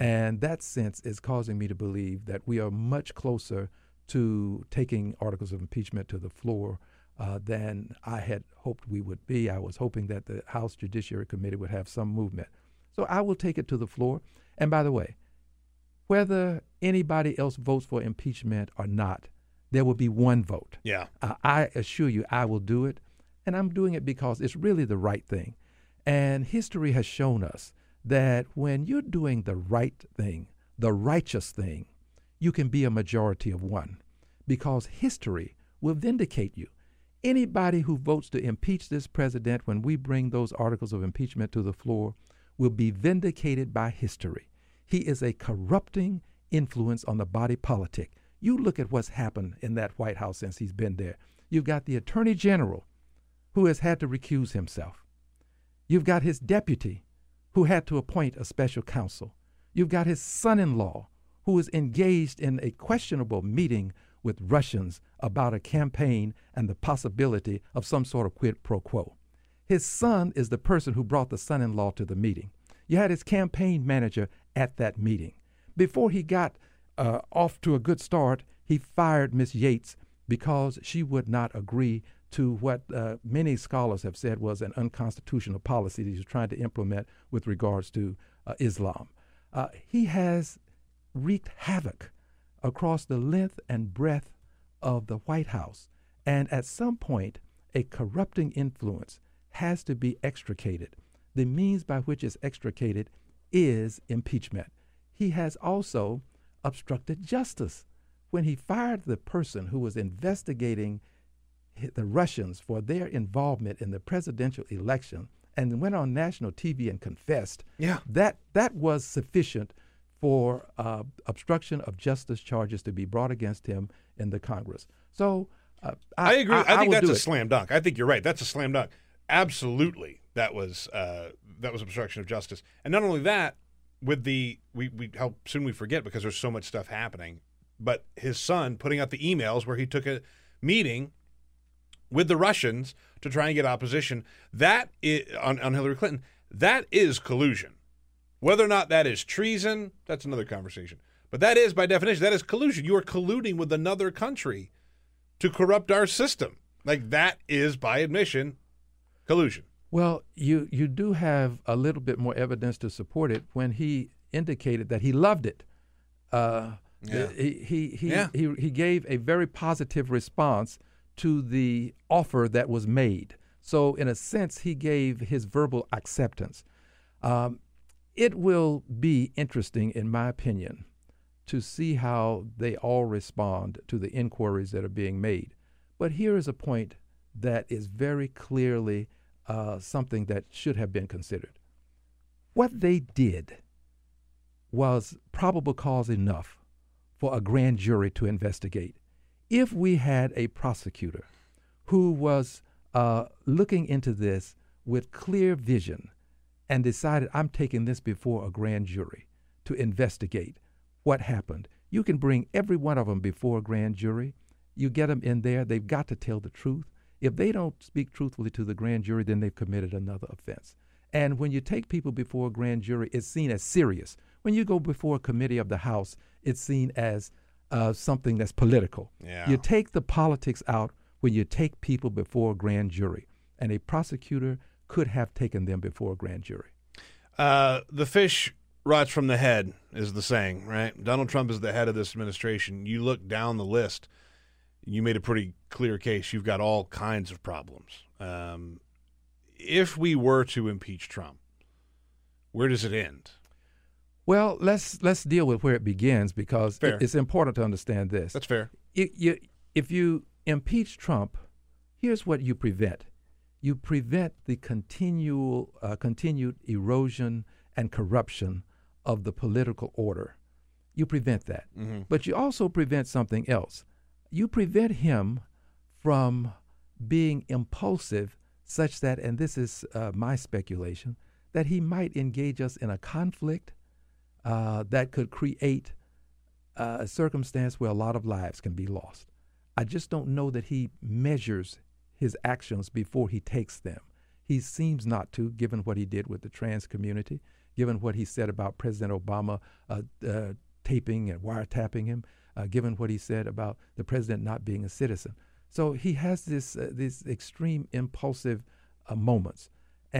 And that sense is causing me to believe that we are much closer to taking articles of impeachment to the floor uh, than I had hoped we would be. I was hoping that the House Judiciary Committee would have some movement. So I will take it to the floor. And by the way, whether anybody else votes for impeachment or not, there will be one vote. yeah. Uh, I assure you, I will do it. And I'm doing it because it's really the right thing. And history has shown us that when you're doing the right thing, the righteous thing, you can be a majority of one because history will vindicate you. Anybody who votes to impeach this president when we bring those articles of impeachment to the floor will be vindicated by history. He is a corrupting influence on the body politic. You look at what's happened in that White House since he's been there. You've got the Attorney General who has had to recuse himself. You've got his deputy who had to appoint a special counsel. You've got his son in law who is engaged in a questionable meeting with Russians about a campaign and the possibility of some sort of quid pro quo. His son is the person who brought the son in law to the meeting. You had his campaign manager at that meeting. Before he got uh, off to a good start, he fired Miss Yates because she would not agree to what uh, many scholars have said was an unconstitutional policy that he was trying to implement with regards to uh, Islam. Uh, he has wreaked havoc across the length and breadth of the White House. And at some point, a corrupting influence has to be extricated. The means by which it's extricated is impeachment. He has also obstructed justice. When he fired the person who was investigating the Russians for their involvement in the presidential election and went on national TV and confessed, yeah. that, that was sufficient for uh, obstruction of justice charges to be brought against him in the Congress. So uh, I, I, agree. I, I think that's a it. slam dunk. I think you're right. That's a slam dunk. Absolutely, that was uh, that was obstruction of justice. And not only that, with the we, we how soon we forget because there's so much stuff happening. But his son putting out the emails where he took a meeting with the Russians to try and get opposition. That is, on, on Hillary Clinton. That is collusion. Whether or not that is treason, that's another conversation. But that is, by definition, that is collusion. You are colluding with another country to corrupt our system. Like that is, by admission, collusion. Well, you you do have a little bit more evidence to support it when he indicated that he loved it. Uh, Yeah. He he he, Yeah. he he gave a very positive response to the offer that was made. So, in a sense, he gave his verbal acceptance. Um, it will be interesting, in my opinion, to see how they all respond to the inquiries that are being made. But here is a point that is very clearly uh, something that should have been considered. What they did was probable cause enough for a grand jury to investigate. If we had a prosecutor who was uh, looking into this with clear vision and decided, I'm taking this before a grand jury to investigate what happened, you can bring every one of them before a grand jury. You get them in there, they've got to tell the truth. If they don't speak truthfully to the grand jury, then they've committed another offense. And when you take people before a grand jury, it's seen as serious. When you go before a committee of the House, it's seen as uh, something that's political. Yeah. You take the politics out when you take people before a grand jury. And a prosecutor could have taken them before a grand jury. Uh, the fish rots from the head is the saying, right? Donald Trump is the head of this administration. You look down the list, you made a pretty clear case. You've got all kinds of problems. Um, if we were to impeach Trump, where does it end? Well, let's let's deal with where it begins because it- it's important to understand this. That's fair. You, you, if you impeach Trump, here's what you prevent: you prevent the continual, uh, continued erosion and corruption of the political order. You prevent that, but you also prevent something else. You prevent him from being impulsive, such that, and this is uh, my speculation, that he might engage us in a conflict uh, that could create a circumstance where a lot of lives can be lost. I just don't know that he measures his actions before he takes them. He seems not to, given what he did with the trans community, given what he said about President Obama uh, uh, taping and wiretapping him, uh, given what he said about the president not being a citizen. So he has this uh, these extreme impulsive uh, moments,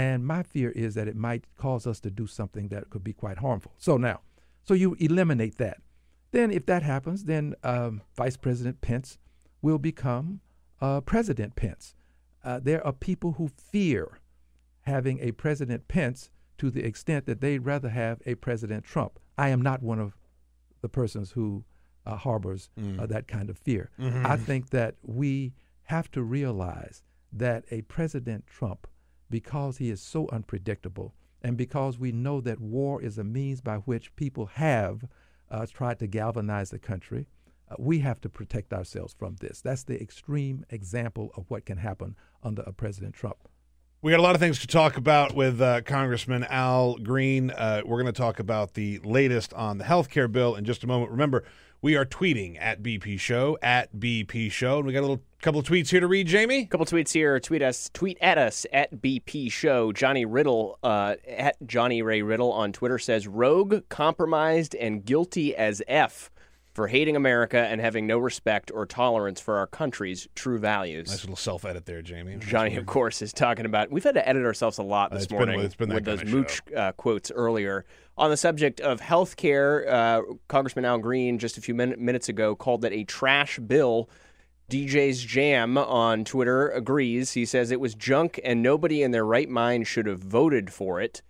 and my fear is that it might cause us to do something that could be quite harmful. So now, so you eliminate that. Then, if that happens, then um, Vice President Pence will become uh, President Pence. Uh, there are people who fear having a President Pence to the extent that they'd rather have a President Trump. I am not one of the persons who uh, harbors Mm. uh, that kind of fear. Mhm. I think that we have to realize that a President Trump, because he is so unpredictable, and because we know that war is a means by which people have uh, tried to galvanize the country, uh, we have to protect ourselves from this. That's the extreme example of what can happen under a President Trump. We got a lot of things to talk about with uh, Congressman Al Green. Uh, we're going to talk about the latest on the health care bill in just a moment. Remember, we are tweeting at BP Show, at BP Show. And we got a little couple of tweets here to read, Jamie. couple tweets here. Tweet us, tweet at us at BP Show. Johnny Riddle uh, at Johnny Ray Riddle on Twitter says rogue, compromised, and guilty as f for hating America and having no respect or tolerance for our country's true values. Nice little self edit there, Jamie. Johnny, of course, is talking about. We've had to edit ourselves a lot this It's been- morning been with those mooch uh, quotes earlier. On the subject of health care, uh, Congressman Al Green just a few min- minutes ago called that a trash bill. DJ's Jam on Twitter agrees. He says it was junk and nobody in their right mind should have voted for it.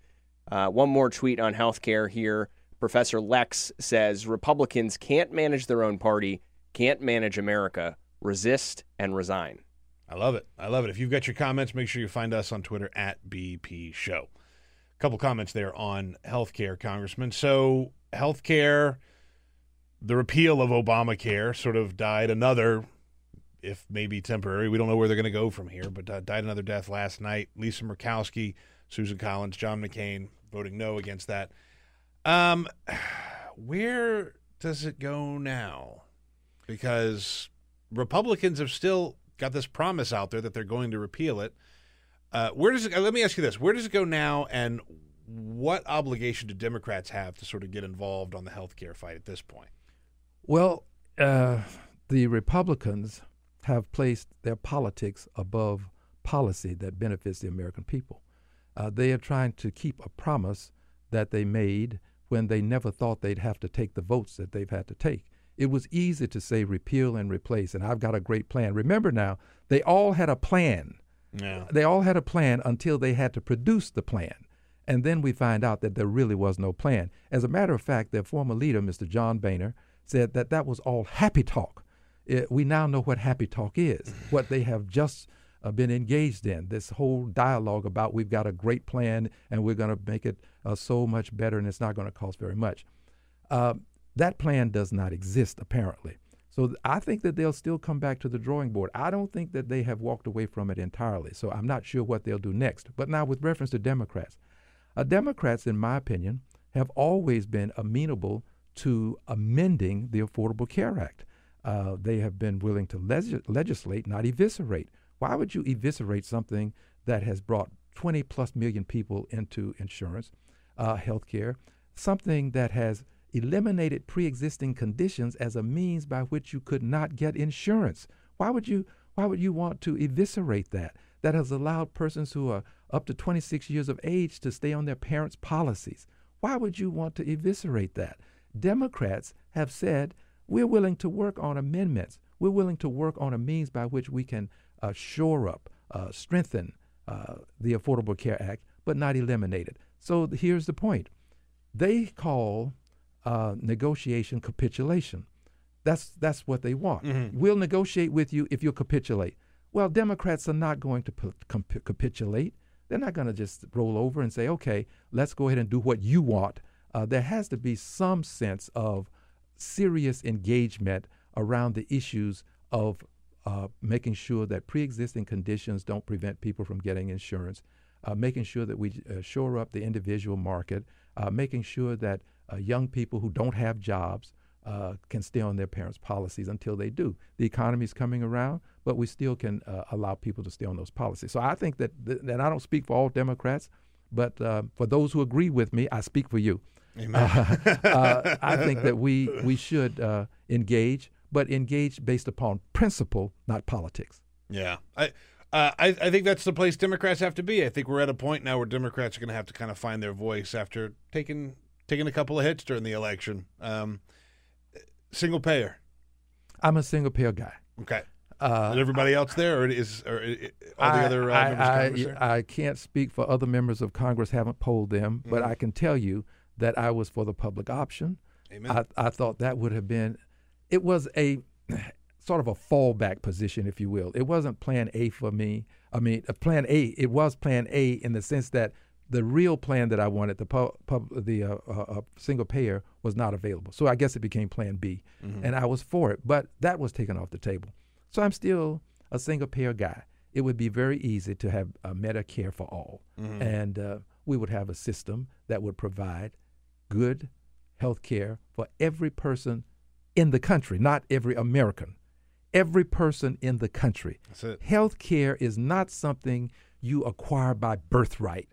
Uh, one more tweet on health care here. Professor Lex says Republicans can't manage their own party, can't manage America. Resist and resign. I love it. I love it. If you've got your comments, make sure you find us on Twitter at BP Show. A couple comments there on healthcare, Congressman. So, healthcare, the repeal of Obamacare sort of died another, if maybe temporary. We don't know where they're going to go from here, but uh, died another death last night. Lisa Murkowski, Susan Collins, John McCain voting no against that. Um, where does it go now? Because Republicans have still got this promise out there that they're going to repeal it. Uh, where does it? Let me ask you this: Where does it go now, and what obligation do Democrats have to sort of get involved on the health care fight at this point? Well, uh, the Republicans have placed their politics above policy that benefits the American people. Uh, they are trying to keep a promise that they made when they never thought they'd have to take the votes that they've had to take. It was easy to say repeal and replace, and I've got a great plan. Remember now, they all had a plan. Yeah. They all had a plan until they had to produce the plan. And then we find out that there really was no plan. As a matter of fact, their former leader, Mr. John Boehner, said that that was all happy talk. It, we now know what happy talk is, what they have just uh, been engaged in. This whole dialogue about we've got a great plan and we're going to make it uh, so much better and it's not going to cost very much. Uh, that plan does not exist, apparently. So I think that they'll still come back to the drawing board. I don't think that they have walked away from it entirely. So I'm not sure what they'll do next. But now, with reference to Democrats, uh, Democrats, in my opinion, have always been amenable to amending the Affordable Care Act. Uh, they have been willing to legis- legislate, not eviscerate. Why would you eviscerate something that has brought 20 plus million people into insurance, uh, health care, something that has eliminated pre-existing conditions as a means by which you could not get insurance? Why would you why would you want to eviscerate that? That has allowed persons who are up to 26 years of age to stay on their parents' policies. Why would you want to eviscerate that? Democrats have said we're willing to work on amendments. We're willing to work on a means by which we can uh, shore up, uh, strengthen uh, the Affordable Care Act, but not eliminate it. So here's the point they call uh, negotiation capitulation. That's, that's what they want. We'll negotiate with you if you'll capitulate. Well, Democrats are not going to pu- comp- capitulate. They're not going to just roll over and say, okay, let's go ahead and do what you want. Uh, there has to be some sense of serious engagement around the issues of uh, making sure that pre-existing conditions don't prevent people from getting insurance, uh, making sure that we uh, shore up the individual market, uh, making sure that uh, young people who don't have jobs uh, can stay on their parents' policies until they do. The economy is coming around, but we still can uh, allow people to stay on those policies. So I think that, th- that I don't speak for all Democrats, but uh, for those who agree with me, I speak for you. Uh, uh, I think that we we should uh, engage, but engage based upon principle, not politics. Yeah, I, uh, I I think that's the place Democrats have to be. I think we're at a point now where Democrats are going to have to kind of find their voice after taking taking a couple of hits during the election. Um, single payer. I'm a single payer guy. Okay. Uh, Is everybody else there, or is or i- all the I, other uh, I, members of I- Congress? I can't speak for other members of Congress. Haven't polled them, but Mhm. I can tell you that I was for the public option. Amen. I, I thought that would have been it was a sort of a fallback position, if you will. It wasn't plan A for me. I mean, uh, plan A, it was plan A in the sense that the real plan that I wanted, the pub, pub, the uh, uh, uh, single payer, was not available. So I guess it became Plan B, Mm-hmm. and I was for it. But that was taken off the table. So I'm still a single payer guy. It would be very easy to have uh, Medicare for all, Mm-hmm. and uh, we would have a system that would provide good health care for every person in the country, not every American. Every person in the country. That's it. Health care is not something you acquire by birthright.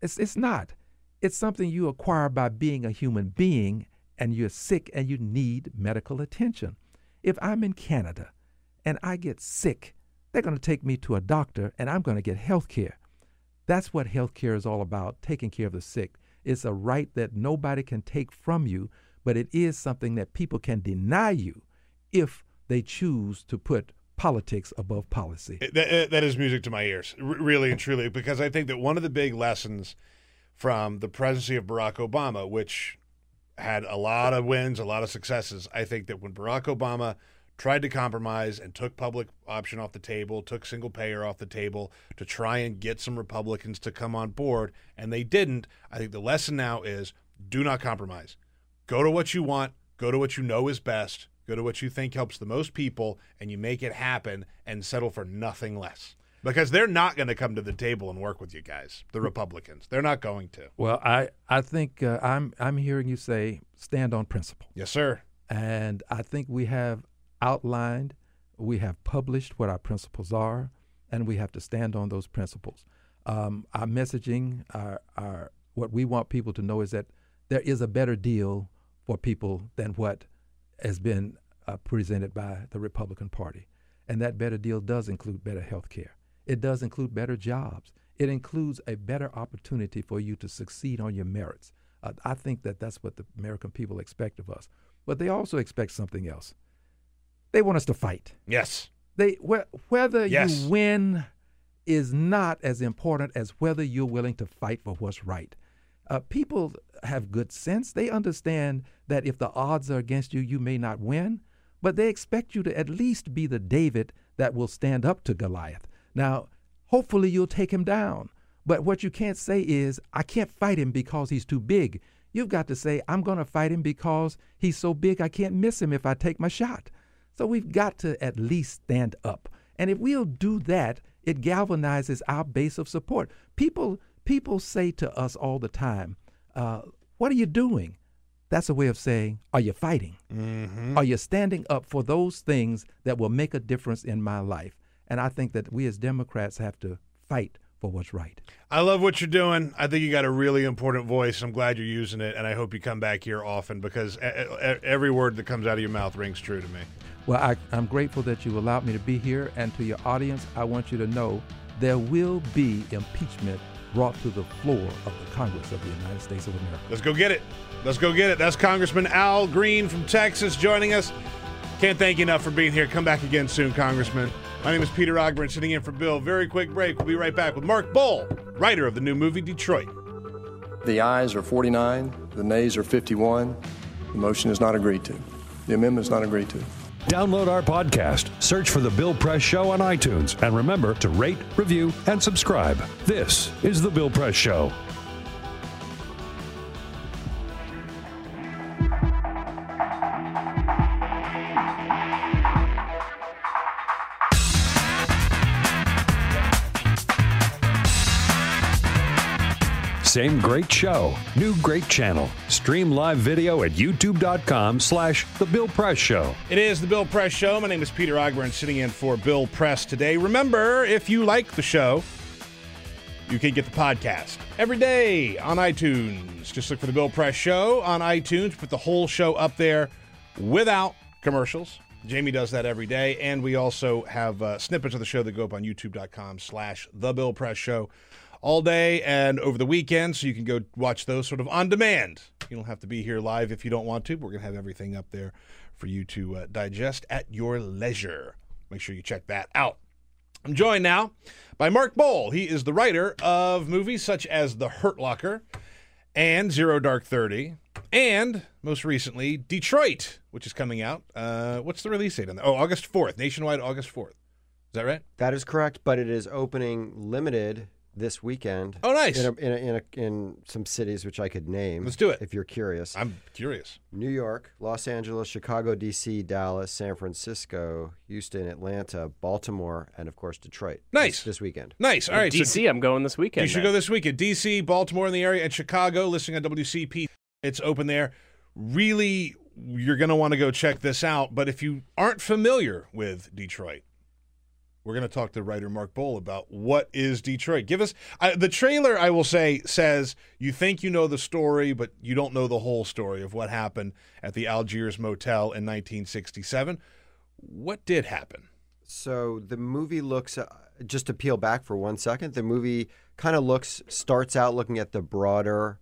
It's, it's not. It's something you acquire by being a human being and you're sick and you need medical attention. If I'm in Canada and I get sick, they're going to take me to a doctor and I'm going to get health care. That's what health care is all about taking care of the sick. It's a right that nobody can take from you, but it is something that people can deny you if they choose to put politics above policy. That, that is music to my ears, really and truly, because I think that one of the big lessons from the presidency of Barack Obama, which had a lot of wins, a lot of successes, I think that when Barack Obama tried to compromise and took public option off the table, took single payer off the table to try and get some Republicans to come on board, and they didn't, I think the lesson now is do not compromise. Go to what you want, go to what you know is best, go to what you think helps the most people, and you make it happen and settle for nothing less. Because they're not going to come to the table and work with you guys, the Republicans. They're not going to. Well, I, I think uh, I'm, I'm hearing you say stand on principle. Yes, sir. And I think we have outlined, we have published what our principles are, and we have to stand on those principles. Um, our messaging, our, our, what we want people to know is that there is a better deal for people than what has been uh, presented by the Republican Party. And that better deal does include better health care. It does include better jobs. It includes a better opportunity for you to succeed on your merits. Uh, I think that that's what the American people expect of us. But they also expect something else. They want us to fight. Yes. They wh- whether Yes. you win is not as important as whether you're willing to fight for what's right. Uh, people have good sense. They understand that if the odds are against you, you may not win, but they expect you to at least be the David that will stand up to Goliath. Now, hopefully, you'll take him down. But what you can't say is, I can't fight him because he's too big. You've got to say, I'm going to fight him because he's so big I can't miss him if I take my shot. So we've got to at least stand up. And if we'll do that, it galvanizes our base of support. People people say to us all the time, uh, "What are you doing?" That's a way of saying, "Are you fighting? Are you standing up for those things that will make a difference in my life?" And I think that we as Democrats have to fight for what's right. I love what you're doing. I think you got a really important voice. I'm glad you're using it, and I hope you come back here often because every word that comes out of your mouth rings true to me. Well, I, I'm grateful that you allowed me to be here. And to your audience, I want you to know there will be impeachment brought to the floor of the Congress of the United States of America. Let's go get it. Let's go get it. That's Congressman Al Green from Texas joining us. Can't thank you enough for being here. Come back again soon, Congressman. My name is Peter Ogburn, sitting in for Bill. Very quick break. We'll be right back with Mark Boal, writer of the new movie Detroit. The ayes are 49, the nays are 51. The motion is not agreed to. The amendment is not agreed to. Download our podcast, search for The Bill Press Show on iTunes, and remember to rate, review, and subscribe. This is The Bill Press Show. Same great show, new great channel. Stream live video at youtube.com slash The Bill Press Show. It is the Bill Press Show. My name is Peter Ogburn, sitting in for Bill Press today. Remember, if you like the show, you can get the podcast every day on iTunes. Just look for the Bill Press Show on iTunes. Put the whole show up there without commercials. Jamie does that every day, and we also have uh, snippets of the show that go up on YouTube.com/slash The Bill Press Show all day and over the weekend, so you can go watch those sort of on demand. You don't have to be here live if you don't want to. We're going to have everything up there for you to uh, digest at your leisure. Make sure you check that out. I'm joined now by Mark Boal. He is the writer of movies such as The Hurt Locker and Zero Dark Thirty, and most recently Detroit, which is coming out. Uh, what's the release date on that? Oh, August fourth, nationwide, August fourth. Is that right? That is correct, but it is opening limited this weekend. Oh, nice. In a, in, a, in, a, in some cities which I could name. Let's do it. If you're curious. I'm curious. New York, Los Angeles, Chicago, D.C., Dallas, San Francisco, Houston, Atlanta, Baltimore, and of course Detroit. Nice. This, this weekend. Nice. All right. DC, I'm going this weekend. You should then. go this weekend. DC, Baltimore in the area, and Chicago, listening on WCP. It's open there. Really, you're going to want to go check this out. But if you aren't familiar with Detroit, we're going to talk to writer Mark Boal about what is Detroit. Give us I, the trailer. I will say says you think you know the story, but you don't know the whole story of what happened at the Algiers Motel in 1967. What did happen? So the movie looks, uh, just to peel back for one second, the movie kind of looks, starts out looking at the broader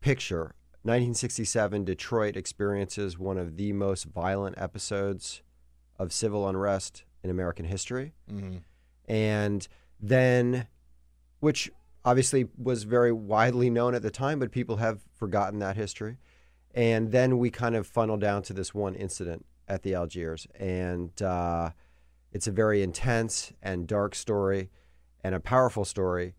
picture. 1967, Detroit experiences one of the most violent episodes of civil unrest in American history. Mm-hmm. And then, which obviously was very widely known at the time, but people have forgotten that history. And then we kind of funnel down to this one incident at the Algiers. And uh, it's a very intense and dark story and a powerful story.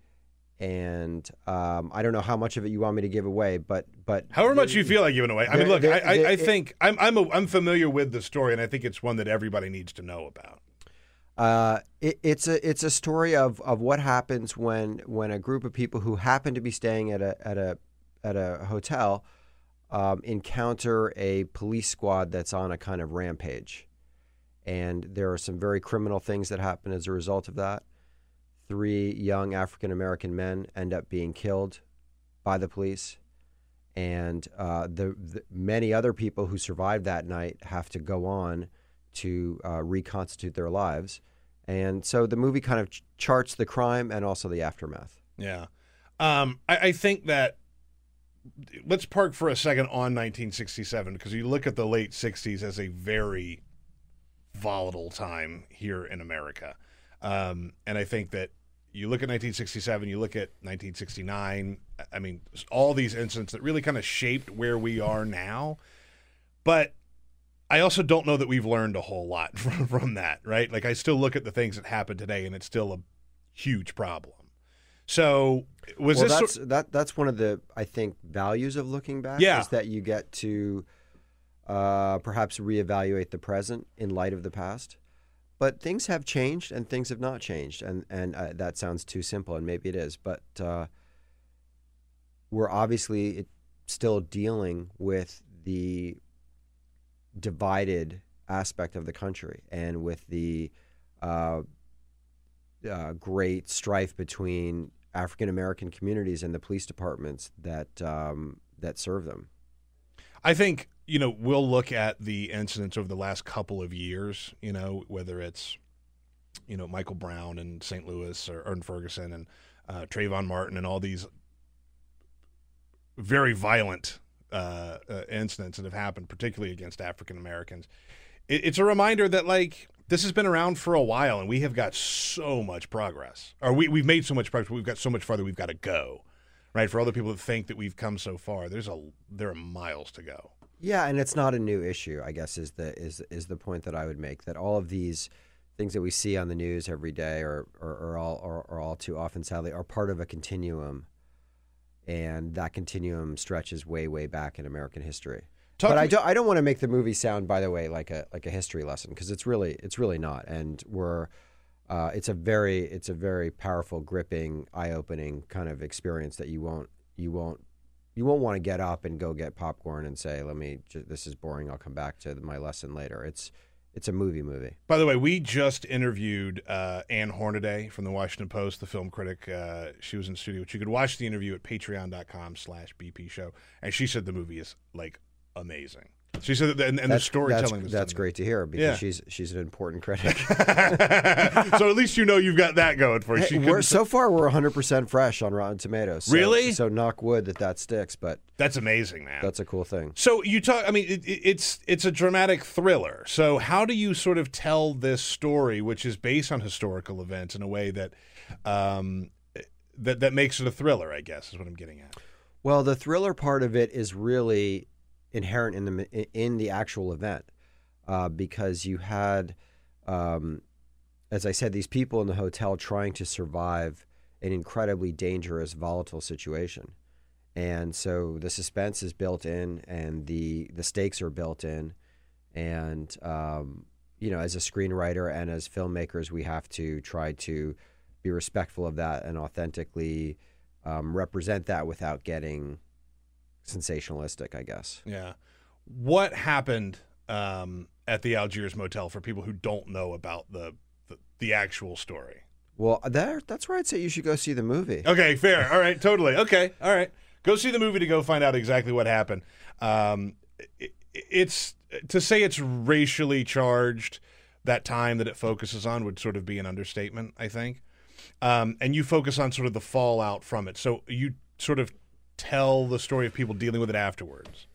And um, I don't know how much of it you want me to give away, but but However much you feel like giving away. I mean, look, I, I, I it- think I'm I'm a, I'm familiar with the story, and I think it's one that everybody needs to know about. Uh, it, it's a it's a story of, of what happens when when a group of people who happen to be staying at a at a at a hotel um, encounter a police squad that's on a kind of rampage, and there are some very criminal things that happen as a result of that. Three young African American men end up being killed by the police, and uh, the, the many other people who survived that night have to go on to uh, reconstitute their lives. And so the movie kind of ch- charts the crime and also the aftermath. Yeah, um, I, I think that let's park for a second on 1967 because you look at the late 60s as a very volatile time here in America, um, and I think that you look at 1967, you look at 1969. I mean, all these incidents that really kind of shaped where we are now, but I also don't know that we've learned a whole lot from, from that, right? Like I still look at the things that happened today, and it's still a huge problem. So was well, this that's that that's one of the I think values of looking back Yeah. is that you get to uh, perhaps reevaluate the present in light of the past. But things have changed and things have not changed, and and uh, that sounds too simple, and maybe it is. But uh, we're obviously still dealing with the divided aspect of the country and with the uh, uh, great strife between African American communities and the police departments that um, that serve them. I think you know we'll look at the incidents over the last couple of years. You know whether it's you know Michael Brown and St. Louis or, in Ferguson and uh, Trayvon Martin and all these very violent uh, uh, incidents that have happened, particularly against African Americans. It, it's a reminder that like this has been around for a while, and we have got so much progress, or we we've made so much progress. We've got so much farther we've got to go. Right for the people that think that we've come so far, there's a there are miles to go. Yeah, and it's not a new issue. I guess is the is is the point that I would make that all of these things that we see on the news every day, or or, or all or all too often, sadly, are part of a continuum, and that continuum stretches way way back in American history. Talk but I don't I don't want to make the movie sound, by the way, like a like a history lesson because it's really it's really not, and we're. Uh, it's a very it's a very powerful, gripping, eye-opening kind of experience that you won't you won't you won't want to get up and go get popcorn and say, "Let me. This is boring. I'll come back to my lesson later." It's it's a movie movie. By the way, we just interviewed uh, Ann Hornaday from the Washington Post, the film critic. Uh, she was in studio. But you could watch the interview at patreon.com slash BP show. And she said the movie is like amazing. She said that, and, and the storytelling That's, that's great to hear because Yeah. she's she's an important critic. so at least you know you've got that going for you. Hey, we're, so far, we're 100 percent fresh on Rotten Tomatoes. So, Really? So knock wood that that sticks, but that's amazing, man. that's a cool thing. So you talk. I mean, it, it- it's it's a dramatic thriller. So how do you sort of tell this story, which is based on historical events, in a way that um, that that makes it a thriller? I guess is what I'm getting at. Well, the thriller part of it is really inherent in the in the actual event, uh, because you had, um, as I said, these people in the hotel trying to survive an incredibly dangerous, volatile situation, and so the suspense is built in, and the the stakes are built in, and um, you know, as a screenwriter and as filmmakers, we have to try to be respectful of that and authentically um, represent that without getting sensationalistic, I guess. Yeah. What happened um, at the Algiers Motel for people who don't know about the the, the actual story? Well, there, that's where I'd say you should go see the movie. Okay, fair. All right, totally. Okay, all right. Go see the movie to go find out exactly what happened. Um, it, it's to say it's racially charged. That time that it focuses on would sort of be an understatement, I think. Um, and you focus on sort of the fallout from it. So you sort of tell the story of people dealing with it afterwards.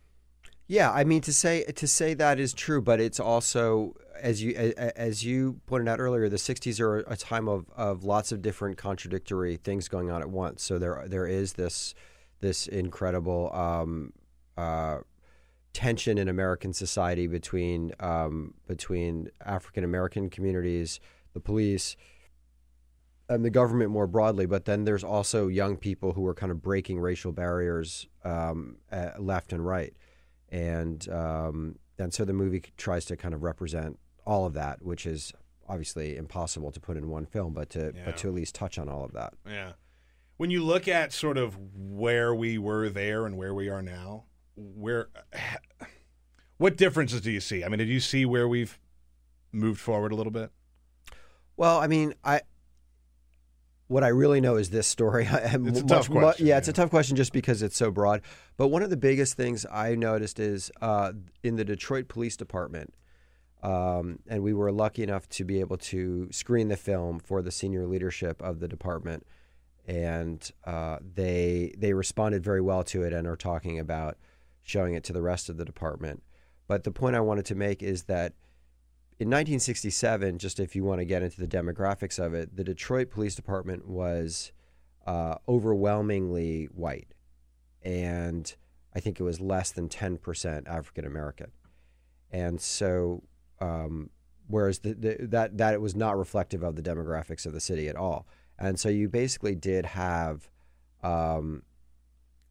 Yeah, I mean to say to say that is true, but it's also as you as you pointed out earlier, the '60s are a time of, of lots of different contradictory things going on at once. So there there is this this incredible um, uh, tension in American society between um, between African American communities, the police, and the government more broadly. But then there's also young people who are kind of breaking racial barriers um, left and right, and um, and so the movie tries to kind of represent all of that, which is obviously impossible to put in one film, but to Yeah. but to at least touch on all of that. Yeah. When you look at sort of where we were there and where we are now, where what differences do you see? I mean, did you see where we've moved forward a little bit? Well, I mean, I what I really know is this story. It's a tough question, yeah, it's a tough question just because it's so broad. But one of the biggest things I noticed is uh, in the Detroit Police Department, um, and we were lucky enough to be able to screen the film for the senior leadership of the department, and uh, they they responded very well to it and are talking about showing it to the rest of the department. But the point I wanted to make is that in 1967, just if you want to get into the demographics of it, the Detroit Police Department was uh, overwhelmingly white, and I think it was less than 10% African American. And so, um, whereas the, the, that that it was not reflective of the demographics of the city at all. And so you basically did have um,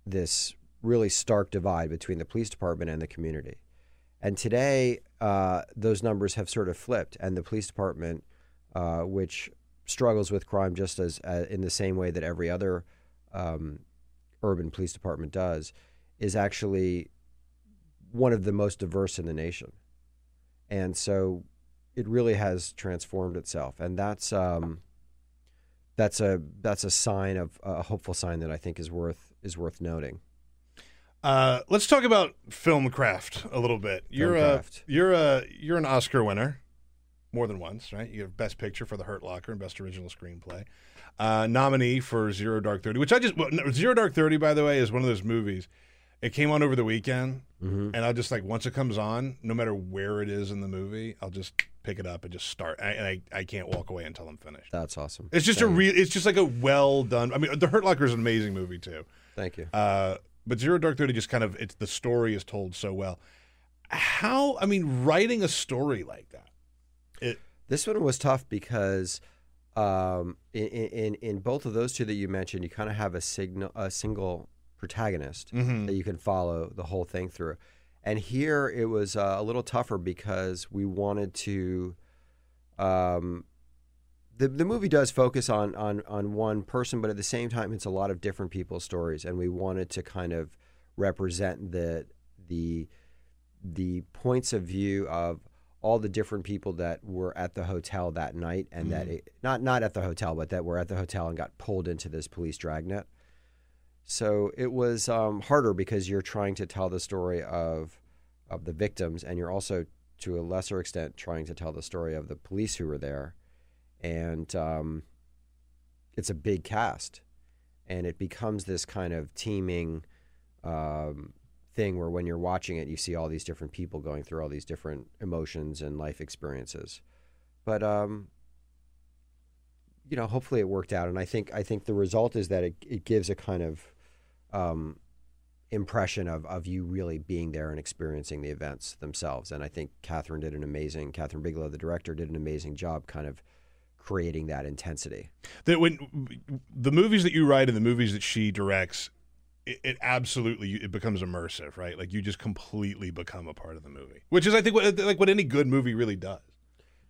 this really stark divide between the police department and the community. And today, uh, those numbers have sort of flipped, and the police department, uh, which struggles with crime just as uh, in the same way that every other um, urban police department does, is actually one of the most diverse in the nation. And so, it really has transformed itself, and that's um, that's a that's a sign of a hopeful sign that I think is worth is worth noting. Uh, let's talk about film craft a little bit. You're a you're a you're an Oscar winner, more than once, right? You have Best Picture for The Hurt Locker and Best Original Screenplay. Uh, nominee for Zero Dark Thirty, which I just well, no, Zero Dark Thirty, by the way, is one of those movies. It came on over the weekend, Mhm. and I just like once it comes on, no matter where it is in the movie, I'll just pick it up and just start. I, and I, I can't walk away until I'm finished. That's awesome. It's just a Thank you. real. It's just like a well done. I mean, The Hurt Locker is an amazing movie too. Thank you. Uh, but Zero Dark Thirty just kind of it's the story is told so well. How I mean, writing a story like that. It This one was tough because um, in, in in both of those two that you mentioned, you kind of have a signal a single protagonist Mhm. that you can follow the whole thing through. And here it was uh, a little tougher because we wanted to. Um, the the movie does focus on on on one person, but at the same time, it's a lot of different people's stories, and we wanted to kind of represent the the the points of view of all the different people that were at the hotel that night and that Mhm. it, not not at the hotel but that were at the hotel and got pulled into this police dragnet so it was um, harder because you're trying to tell the story of of the victims and you're also to a lesser extent trying to tell the story of the police who were there and um, it's a big cast and it becomes this kind of teeming um, thing where when you're watching it, you see all these different people going through all these different emotions and life experiences. But um, you know, hopefully it worked out, and I think I think the result is that it, it gives a kind of um, impression of, of you really being there and experiencing the events themselves. And I think Kathryn did an amazing, Kathryn Bigelow, the director, did an amazing job kind of creating that intensity. That when the movies that you write and the movies that she directs, it, it absolutely it becomes immersive, right? Like you just completely become a part of the movie, which is I think what, like what any good movie really does.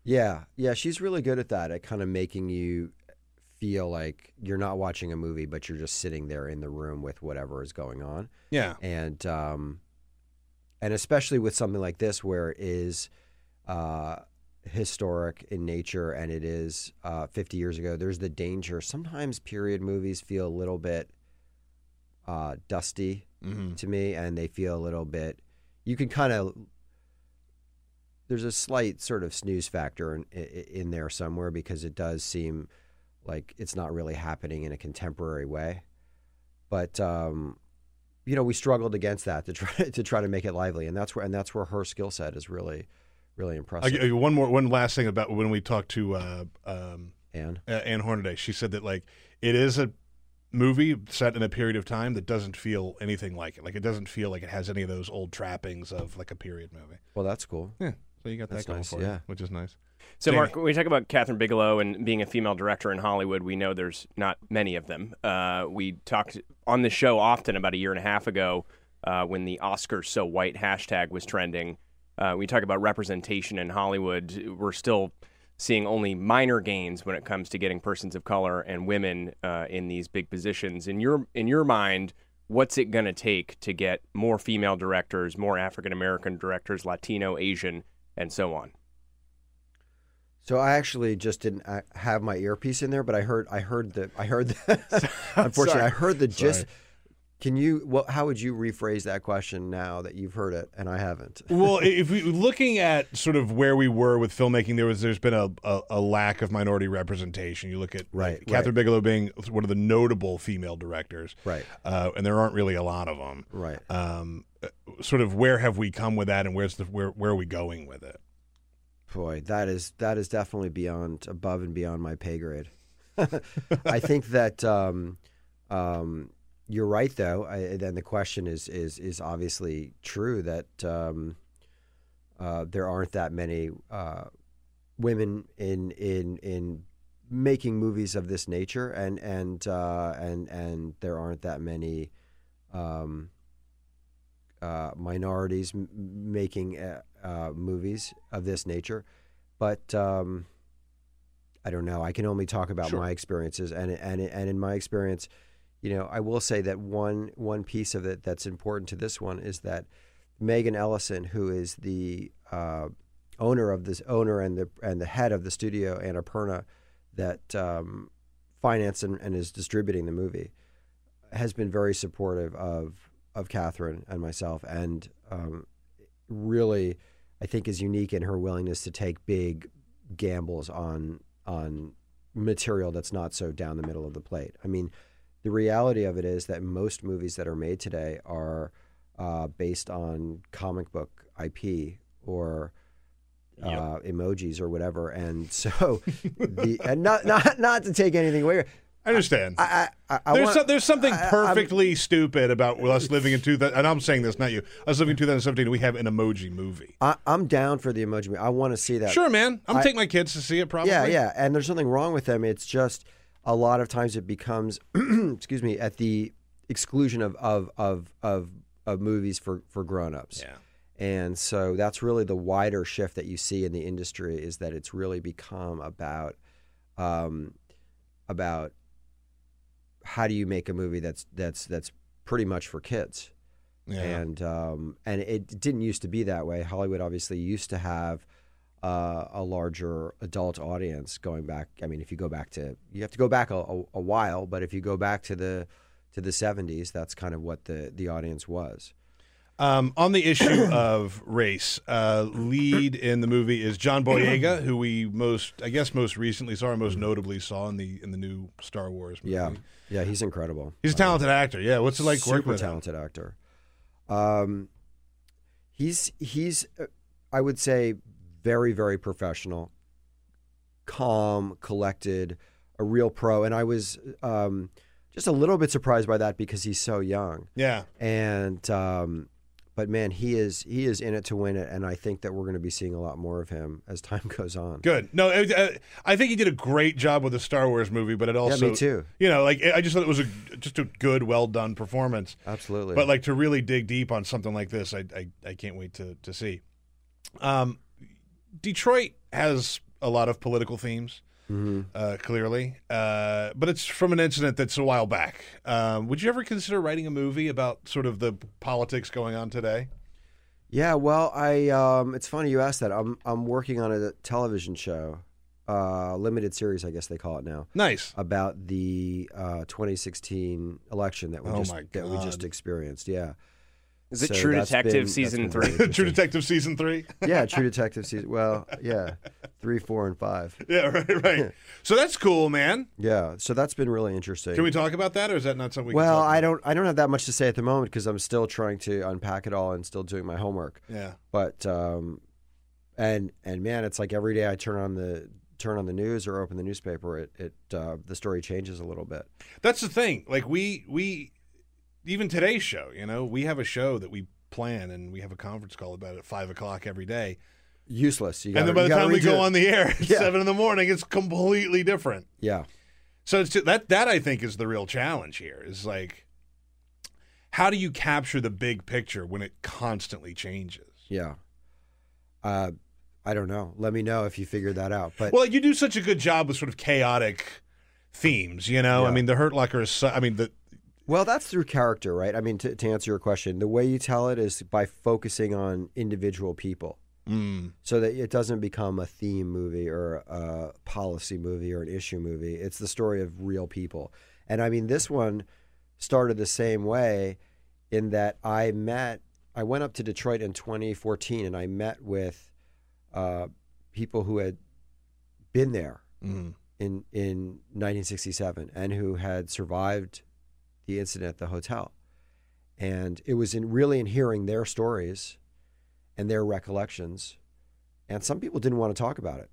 Yeah, yeah, she's really good at that, at kind of making you feel like you're not watching a movie, but you're just sitting there in the room with whatever is going on. Yeah, and um, and especially with something like this, where it is uh, historic in nature and it is uh, 50 years ago. There's the danger. Sometimes period movies feel a little bit uh, dusty Mhm. to me, and they feel a little bit. You can kind of there's a slight sort of snooze factor in, in, in there somewhere because it does seem like it's not really happening in a contemporary way. But um, you know, we struggled against that to try to try to make it lively, and that's where and that's where her skill set is really, really I, impressive. I- one more, one last thing about when we talked to uh, um, Ann. uh, Ann Hornaday. She said that like it is a movie set in a period of time that doesn't feel anything like it. Like it doesn't feel like it has any of those old trappings of like a period movie. Well, that's cool. Yeah, so you got That's that going nice, for you, yeah. which is nice. So, Jamie. Mark, when we talk about Kathryn Bigelow and being a female director in Hollywood, we know there's not many of them. Uh, we talked on the show often about a year and a half ago uh, when the Oscars So White hashtag was trending. Uh, we talk about representation in Hollywood. We're still seeing only minor gains when it comes to getting persons of color and women uh, in these big positions. In your in your mind, what's it going to take to get more female directors, more African American directors, Latino, Asian, and so on? So I actually just didn't have my earpiece in there, but I heard I heard the I heard the unfortunately I heard the gist. Sorry. Can you? Well, how would you rephrase that question now that you've heard it and I haven't? well, if we looking at sort of where we were with filmmaking, there was there's been a, a, a lack of minority representation. You look at Right, like, Kathryn right. Bigelow being one of the notable female directors, Right. Uh, and there aren't really a lot of them, Right. Um, uh, sort of where have we come with that, and where's the where where are we going with it? Boy, that is that is definitely beyond above and beyond my pay grade. I think that um, um, you're right, though. I, then the question is is is obviously true that um, uh, there aren't that many uh, women in in in making movies of this nature, and and uh, and and there aren't that many. Um, uh, minorities m- making uh, uh, movies of this nature, but um, I don't know. I can only talk about Sure. my experiences, and and and in my experience, you know, I will say that one one piece of it that's important to this one is that Megan Ellison, who is the uh, owner of this owner and the and the head of the studio Annapurna that um, financed and, and is distributing the movie, has been very supportive of of Kathryn and myself, and um, really, I think is unique in her willingness to take big gambles on on material that's not so down the middle of the plate. I mean, the reality of it is that most movies that are made today are uh, based on comic book IP or uh, emojis or whatever, and so the and not not not to take anything away. I understand. I, I, I there's want- some, there's something perfectly stupid about us living in 2000. And I'm saying this, not you. Us living in 2017. We have an emoji movie. I, I'm down for the emoji. movie. I want to see that. Sure, man. I'm taking my kids to see it. Probably. Yeah, yeah. And there's nothing wrong with them. It's just a lot of times it becomes, excuse me, at the exclusion of of of of, of movies for for grown-ups. Yeah. And so that's really the wider shift that you see in the industry is that it's really become about um, about how do you make a movie that's that's that's pretty much for kids. Yeah. And um, and it didn't used to be that way. Hollywood obviously used to have uh, a larger adult audience going back. I mean, if you go back to you have to go back a, a, a while, but if you go back to the to the seventies, that's kind of what the the audience was. Um, on the issue of race, uh, lead in the movie is John Boyega, who we most, I guess, most recently saw, or most notably saw in the in the new Star Wars movie. Yeah, yeah, he's incredible. He's a talented actor. Yeah, what's it like Super working with him? talented actor. Um, he's he's uh, I would say very very professional, calm, collected, a real pro. And I was um, just a little bit surprised by that because he's so young. Yeah. And um, but man, he is he is in it to win it, and I think that we're going to be seeing a lot more of him as time goes on. Good. No, I, I- I think he did a great job with the Star Wars movie, but it also yeah, me too. You know, like I just thought it was a just a good, well done performance. Absolutely. But like to really dig deep on something like this, I I, I can't wait to to see. Um, Detroit has a lot of political themes. Mm-hmm. Uh, clearly, uh, but it's from an incident that's a while back. Um, would you ever consider writing a movie about sort of the politics going on today? Yeah, well, I um, it's funny you asked that. I'm I'm working on a television show, uh, limited series, I guess they call it now. Nice about the uh, 2016 election that we Oh just that we just experienced. Yeah. Is it So True Detective been- season three? very True. Detective season three. yeah, True Detective season. Well, yeah, three, four, and five. Yeah, right, right. so that's cool, man. Yeah, so that's been really interesting. Can we talk about that, or is that not something we well, can talk I don't. I don't have that much to say at the moment because I'm still trying to unpack it all and still doing my homework. Yeah. But um, and and man, it's like every day I turn on the turn on the news or open the newspaper, it it uh, the story changes a little bit. That's the thing. Like we we even today's show, you know, we have a show that we plan and we have a conference call about it at five o'clock every day. Useless. You and gotta- then by the time we go it. on the air at Yeah. seven in the morning, it's completely different. Yeah. So it's just, that that I think is the real challenge here. Is like, how do you capture the big picture when it constantly changes? Yeah. Uh, I don't know. Let me know if you figure that out. But well, you do such a good job with sort of chaotic themes. You know, I mean, the Hurt Locker is. So, I mean, the Well, that's through character, right? I mean, to, to answer your question, the way you tell it is by focusing on individual people. Mm. So that it doesn't become a theme movie or a policy movie or an issue movie. It's the story of real people. And I mean, this one started the same way in that I met, I went up to Detroit in 2014 and I met with uh, people who had been there Mhm. in, in 1967 and who had survived the incident at the hotel. And it was in really in hearing their stories and their recollections. And some people didn't want to talk about it.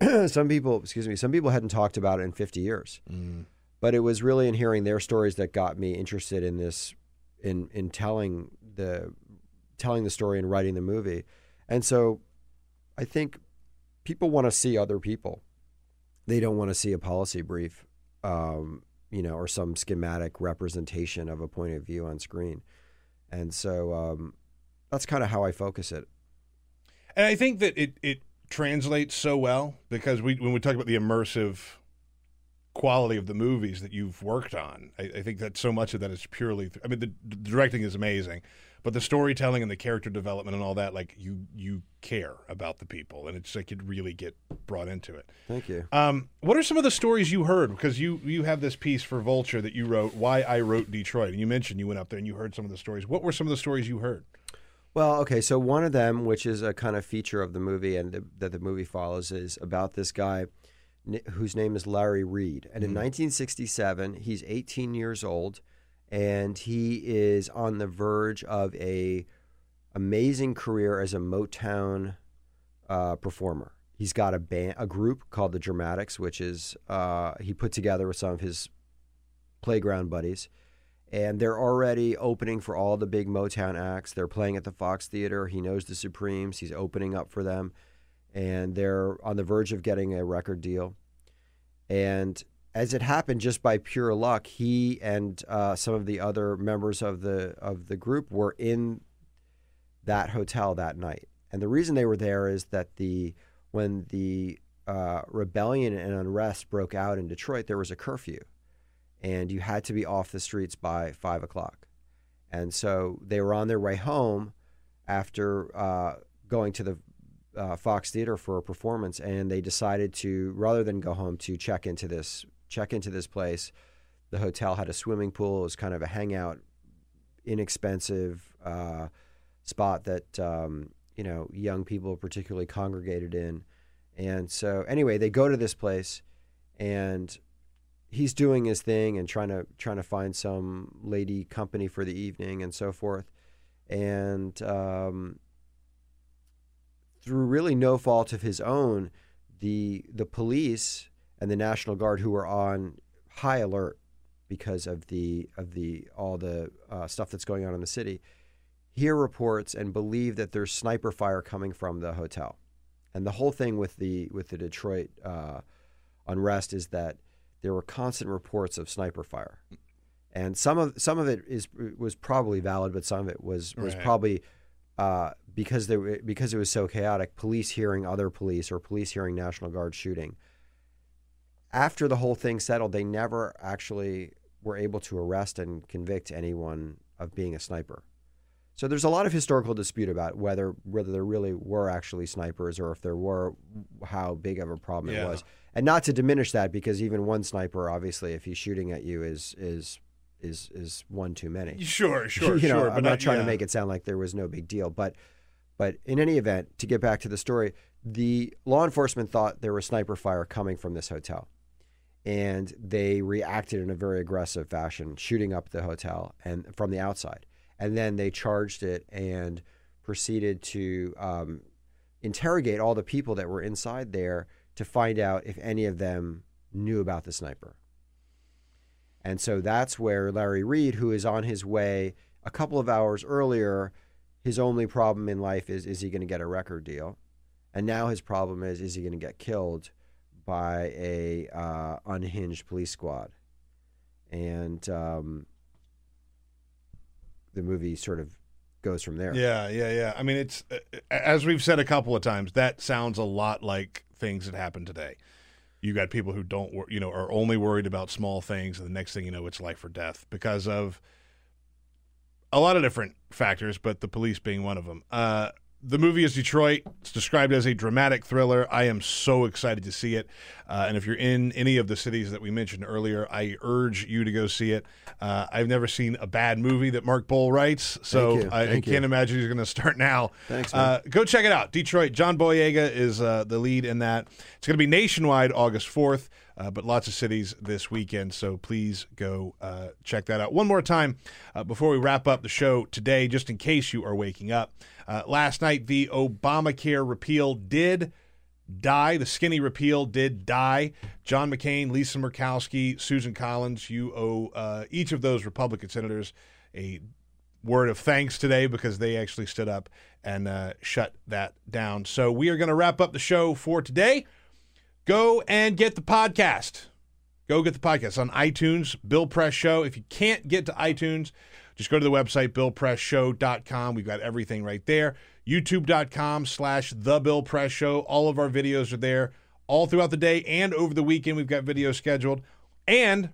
some people, excuse me, some people hadn't talked about it in 50 years. But it was really in hearing their stories that got me interested in this, in in telling the telling the story and writing the movie. And so, I think people want to see other people. They don't want to see a policy brief, um, you know, or some schematic representation of a point of view on screen. And so um, that's kind of how I focus it. And I think that it, it translates so well because we when we talk about the immersive quality of the movies that you've worked on, I, I think that so much of that is purely. I mean, the, the directing is amazing, but the storytelling and the character development and all that, like you you care about the people, and it's like you really get brought into it. Thank you. Um, what are some of the stories you heard? Because you you have this piece for Vulture that you wrote, "Why I Wrote Detroit," and you mentioned you went up there and you heard some of the stories. What were some of the stories you heard? Well, okay, so one of them, which is a kind of feature of the movie and the, that the movie follows, is about this guy whose name is Larry Reed. And in 1967, he's 18 years old, and he is on the verge of a amazing career as a Motown uh, performer. He's got a band, a group called the Dramatics, which is uh, he put together with some of his playground buddies and they're already opening for all the big Motown acts. They're playing at the Fox Theater. He knows the Supremes. He's opening up for them, and they're on the verge of getting a record deal. And as it happened, just by pure luck, he and uh, some of the other members of the of the group were in that hotel that night. And the reason they were there is that the when the uh, rebellion and unrest broke out in Detroit, there was a curfew and you had to be off the streets by five o'clock. And so they were on their way home after uh, going to the uh, Fox Theater for a performance, and they decided to, rather than go home, to check into this check into this place. The hotel had a swimming pool. It was kind of a hangout, inexpensive uh, spot that um, you know young people particularly congregated in. And so, anyway, they go to this place, and he's doing his thing and trying to trying to find some lady company for the evening and so forth. And um, through really no fault of his own, the the police and the National Guard, who are on high alert because of the of the all the uh, stuff that's going on in the city, hear reports and believe that there's sniper fire coming from the hotel. And the whole thing with the with the Detroit uh, unrest is that there were constant reports of sniper fire, and some of some of it is was probably valid, but some of it was was Right. probably uh, because there because it was so chaotic. Police hearing other police or police hearing National Guard shooting. After the whole thing settled, they never actually were able to arrest and convict anyone of being a sniper. So there's a lot of historical dispute about whether whether there really were actually snipers or if there were, how big of a problem Yeah. it was. And not to diminish that, because even one sniper, obviously, if he's shooting at you, is is is is one too many. Sure, sure, you know, sure, I'm but not not- trying yeah. to make it sound like there was no big deal, but but in any event, to get back to the story, the law enforcement thought there was sniper fire coming from this hotel. And they reacted in a very aggressive fashion, shooting up the hotel and from the outside. And then they charged it and proceeded to um, interrogate all the people that were inside there to find out if any of them knew about the sniper. And so that's where Larry Reed, who is on his way a couple of hours earlier, his only problem in life is is he going to get a record deal? And now his problem is is he going to get killed by a uh, unhinged police squad? And um, the movie sort of goes from there. Yeah, yeah, yeah. I mean, it's uh, as we've said a couple of times. That sounds a lot like things that happen today. You got people who don't, wor- you know, are only worried about small things, and the next thing you know, it's life or death because of a lot of different factors, but the police being one of them. Uh, the movie is Detroit. It's described as a dramatic thriller. I am so excited to see it. Uh, and if you're in any of the cities that we mentioned earlier, I urge you to go see it. Uh, I've never seen a bad movie that Mark Boal writes, so Thank. I, I Thank can't imagine he's going to start now. Thanks, man. Uh, go check it out. Detroit. John Boyega is uh, the lead in that. It's going to be nationwide August 4th, uh, but lots of cities this weekend. So please go uh, check that out. One more time uh, before we wrap up the show today, just in case you are waking up. Uh, last night, the Obamacare repeal did die. The skinny repeal did die. John McCain, Lisa Murkowski, Susan Collins, you owe uh, each of those Republican senators a word of thanks today because they actually stood up and uh, shut that down. So we are going to wrap up the show for today. Go and get the podcast. Go get the podcast on iTunes, Bill Press Show. If you can't get to iTunes, just go to the website, billpressshow.com. We've got everything right there. YouTube.com slash The Bill Press Show. All of our videos are there all throughout the day and over the weekend. We've got videos scheduled. And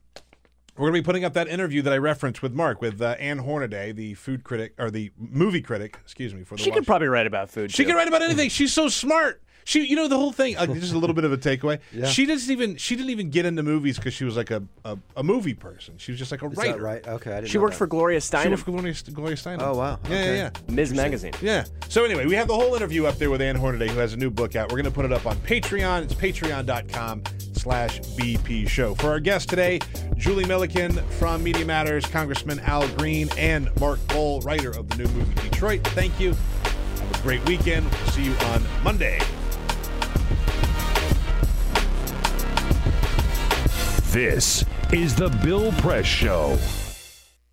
we're going to be putting up that interview that I referenced with Mark, with uh, Ann Hornaday, the food critic, or the movie critic, excuse me, for the She could probably write about food. she too. can write about anything. She's so smart. She, you know, the whole thing. Uh, just a little bit of a takeaway. Yeah. She doesn't even. She didn't even get into movies because she was like a, a, a movie person. She was just like a Is writer. that right? Okay, I didn't She know worked that. for Gloria She worked for Gloria, Gloria Steinem. Oh, wow. Yeah, Okay. yeah, yeah. Ms. Magazine. Yeah. So anyway, we have the whole interview up there with Ann Hornaday, who has a new book out. We're going to put it up on Patreon. It's patreon.com slash BP show. For our guest today, Julie Millican from Media Matters, Congressman Al Green, and Mark Boal, writer of the new movie Detroit. Thank you. Have a great weekend. We'll see you on Monday. This is the Bill Press Show.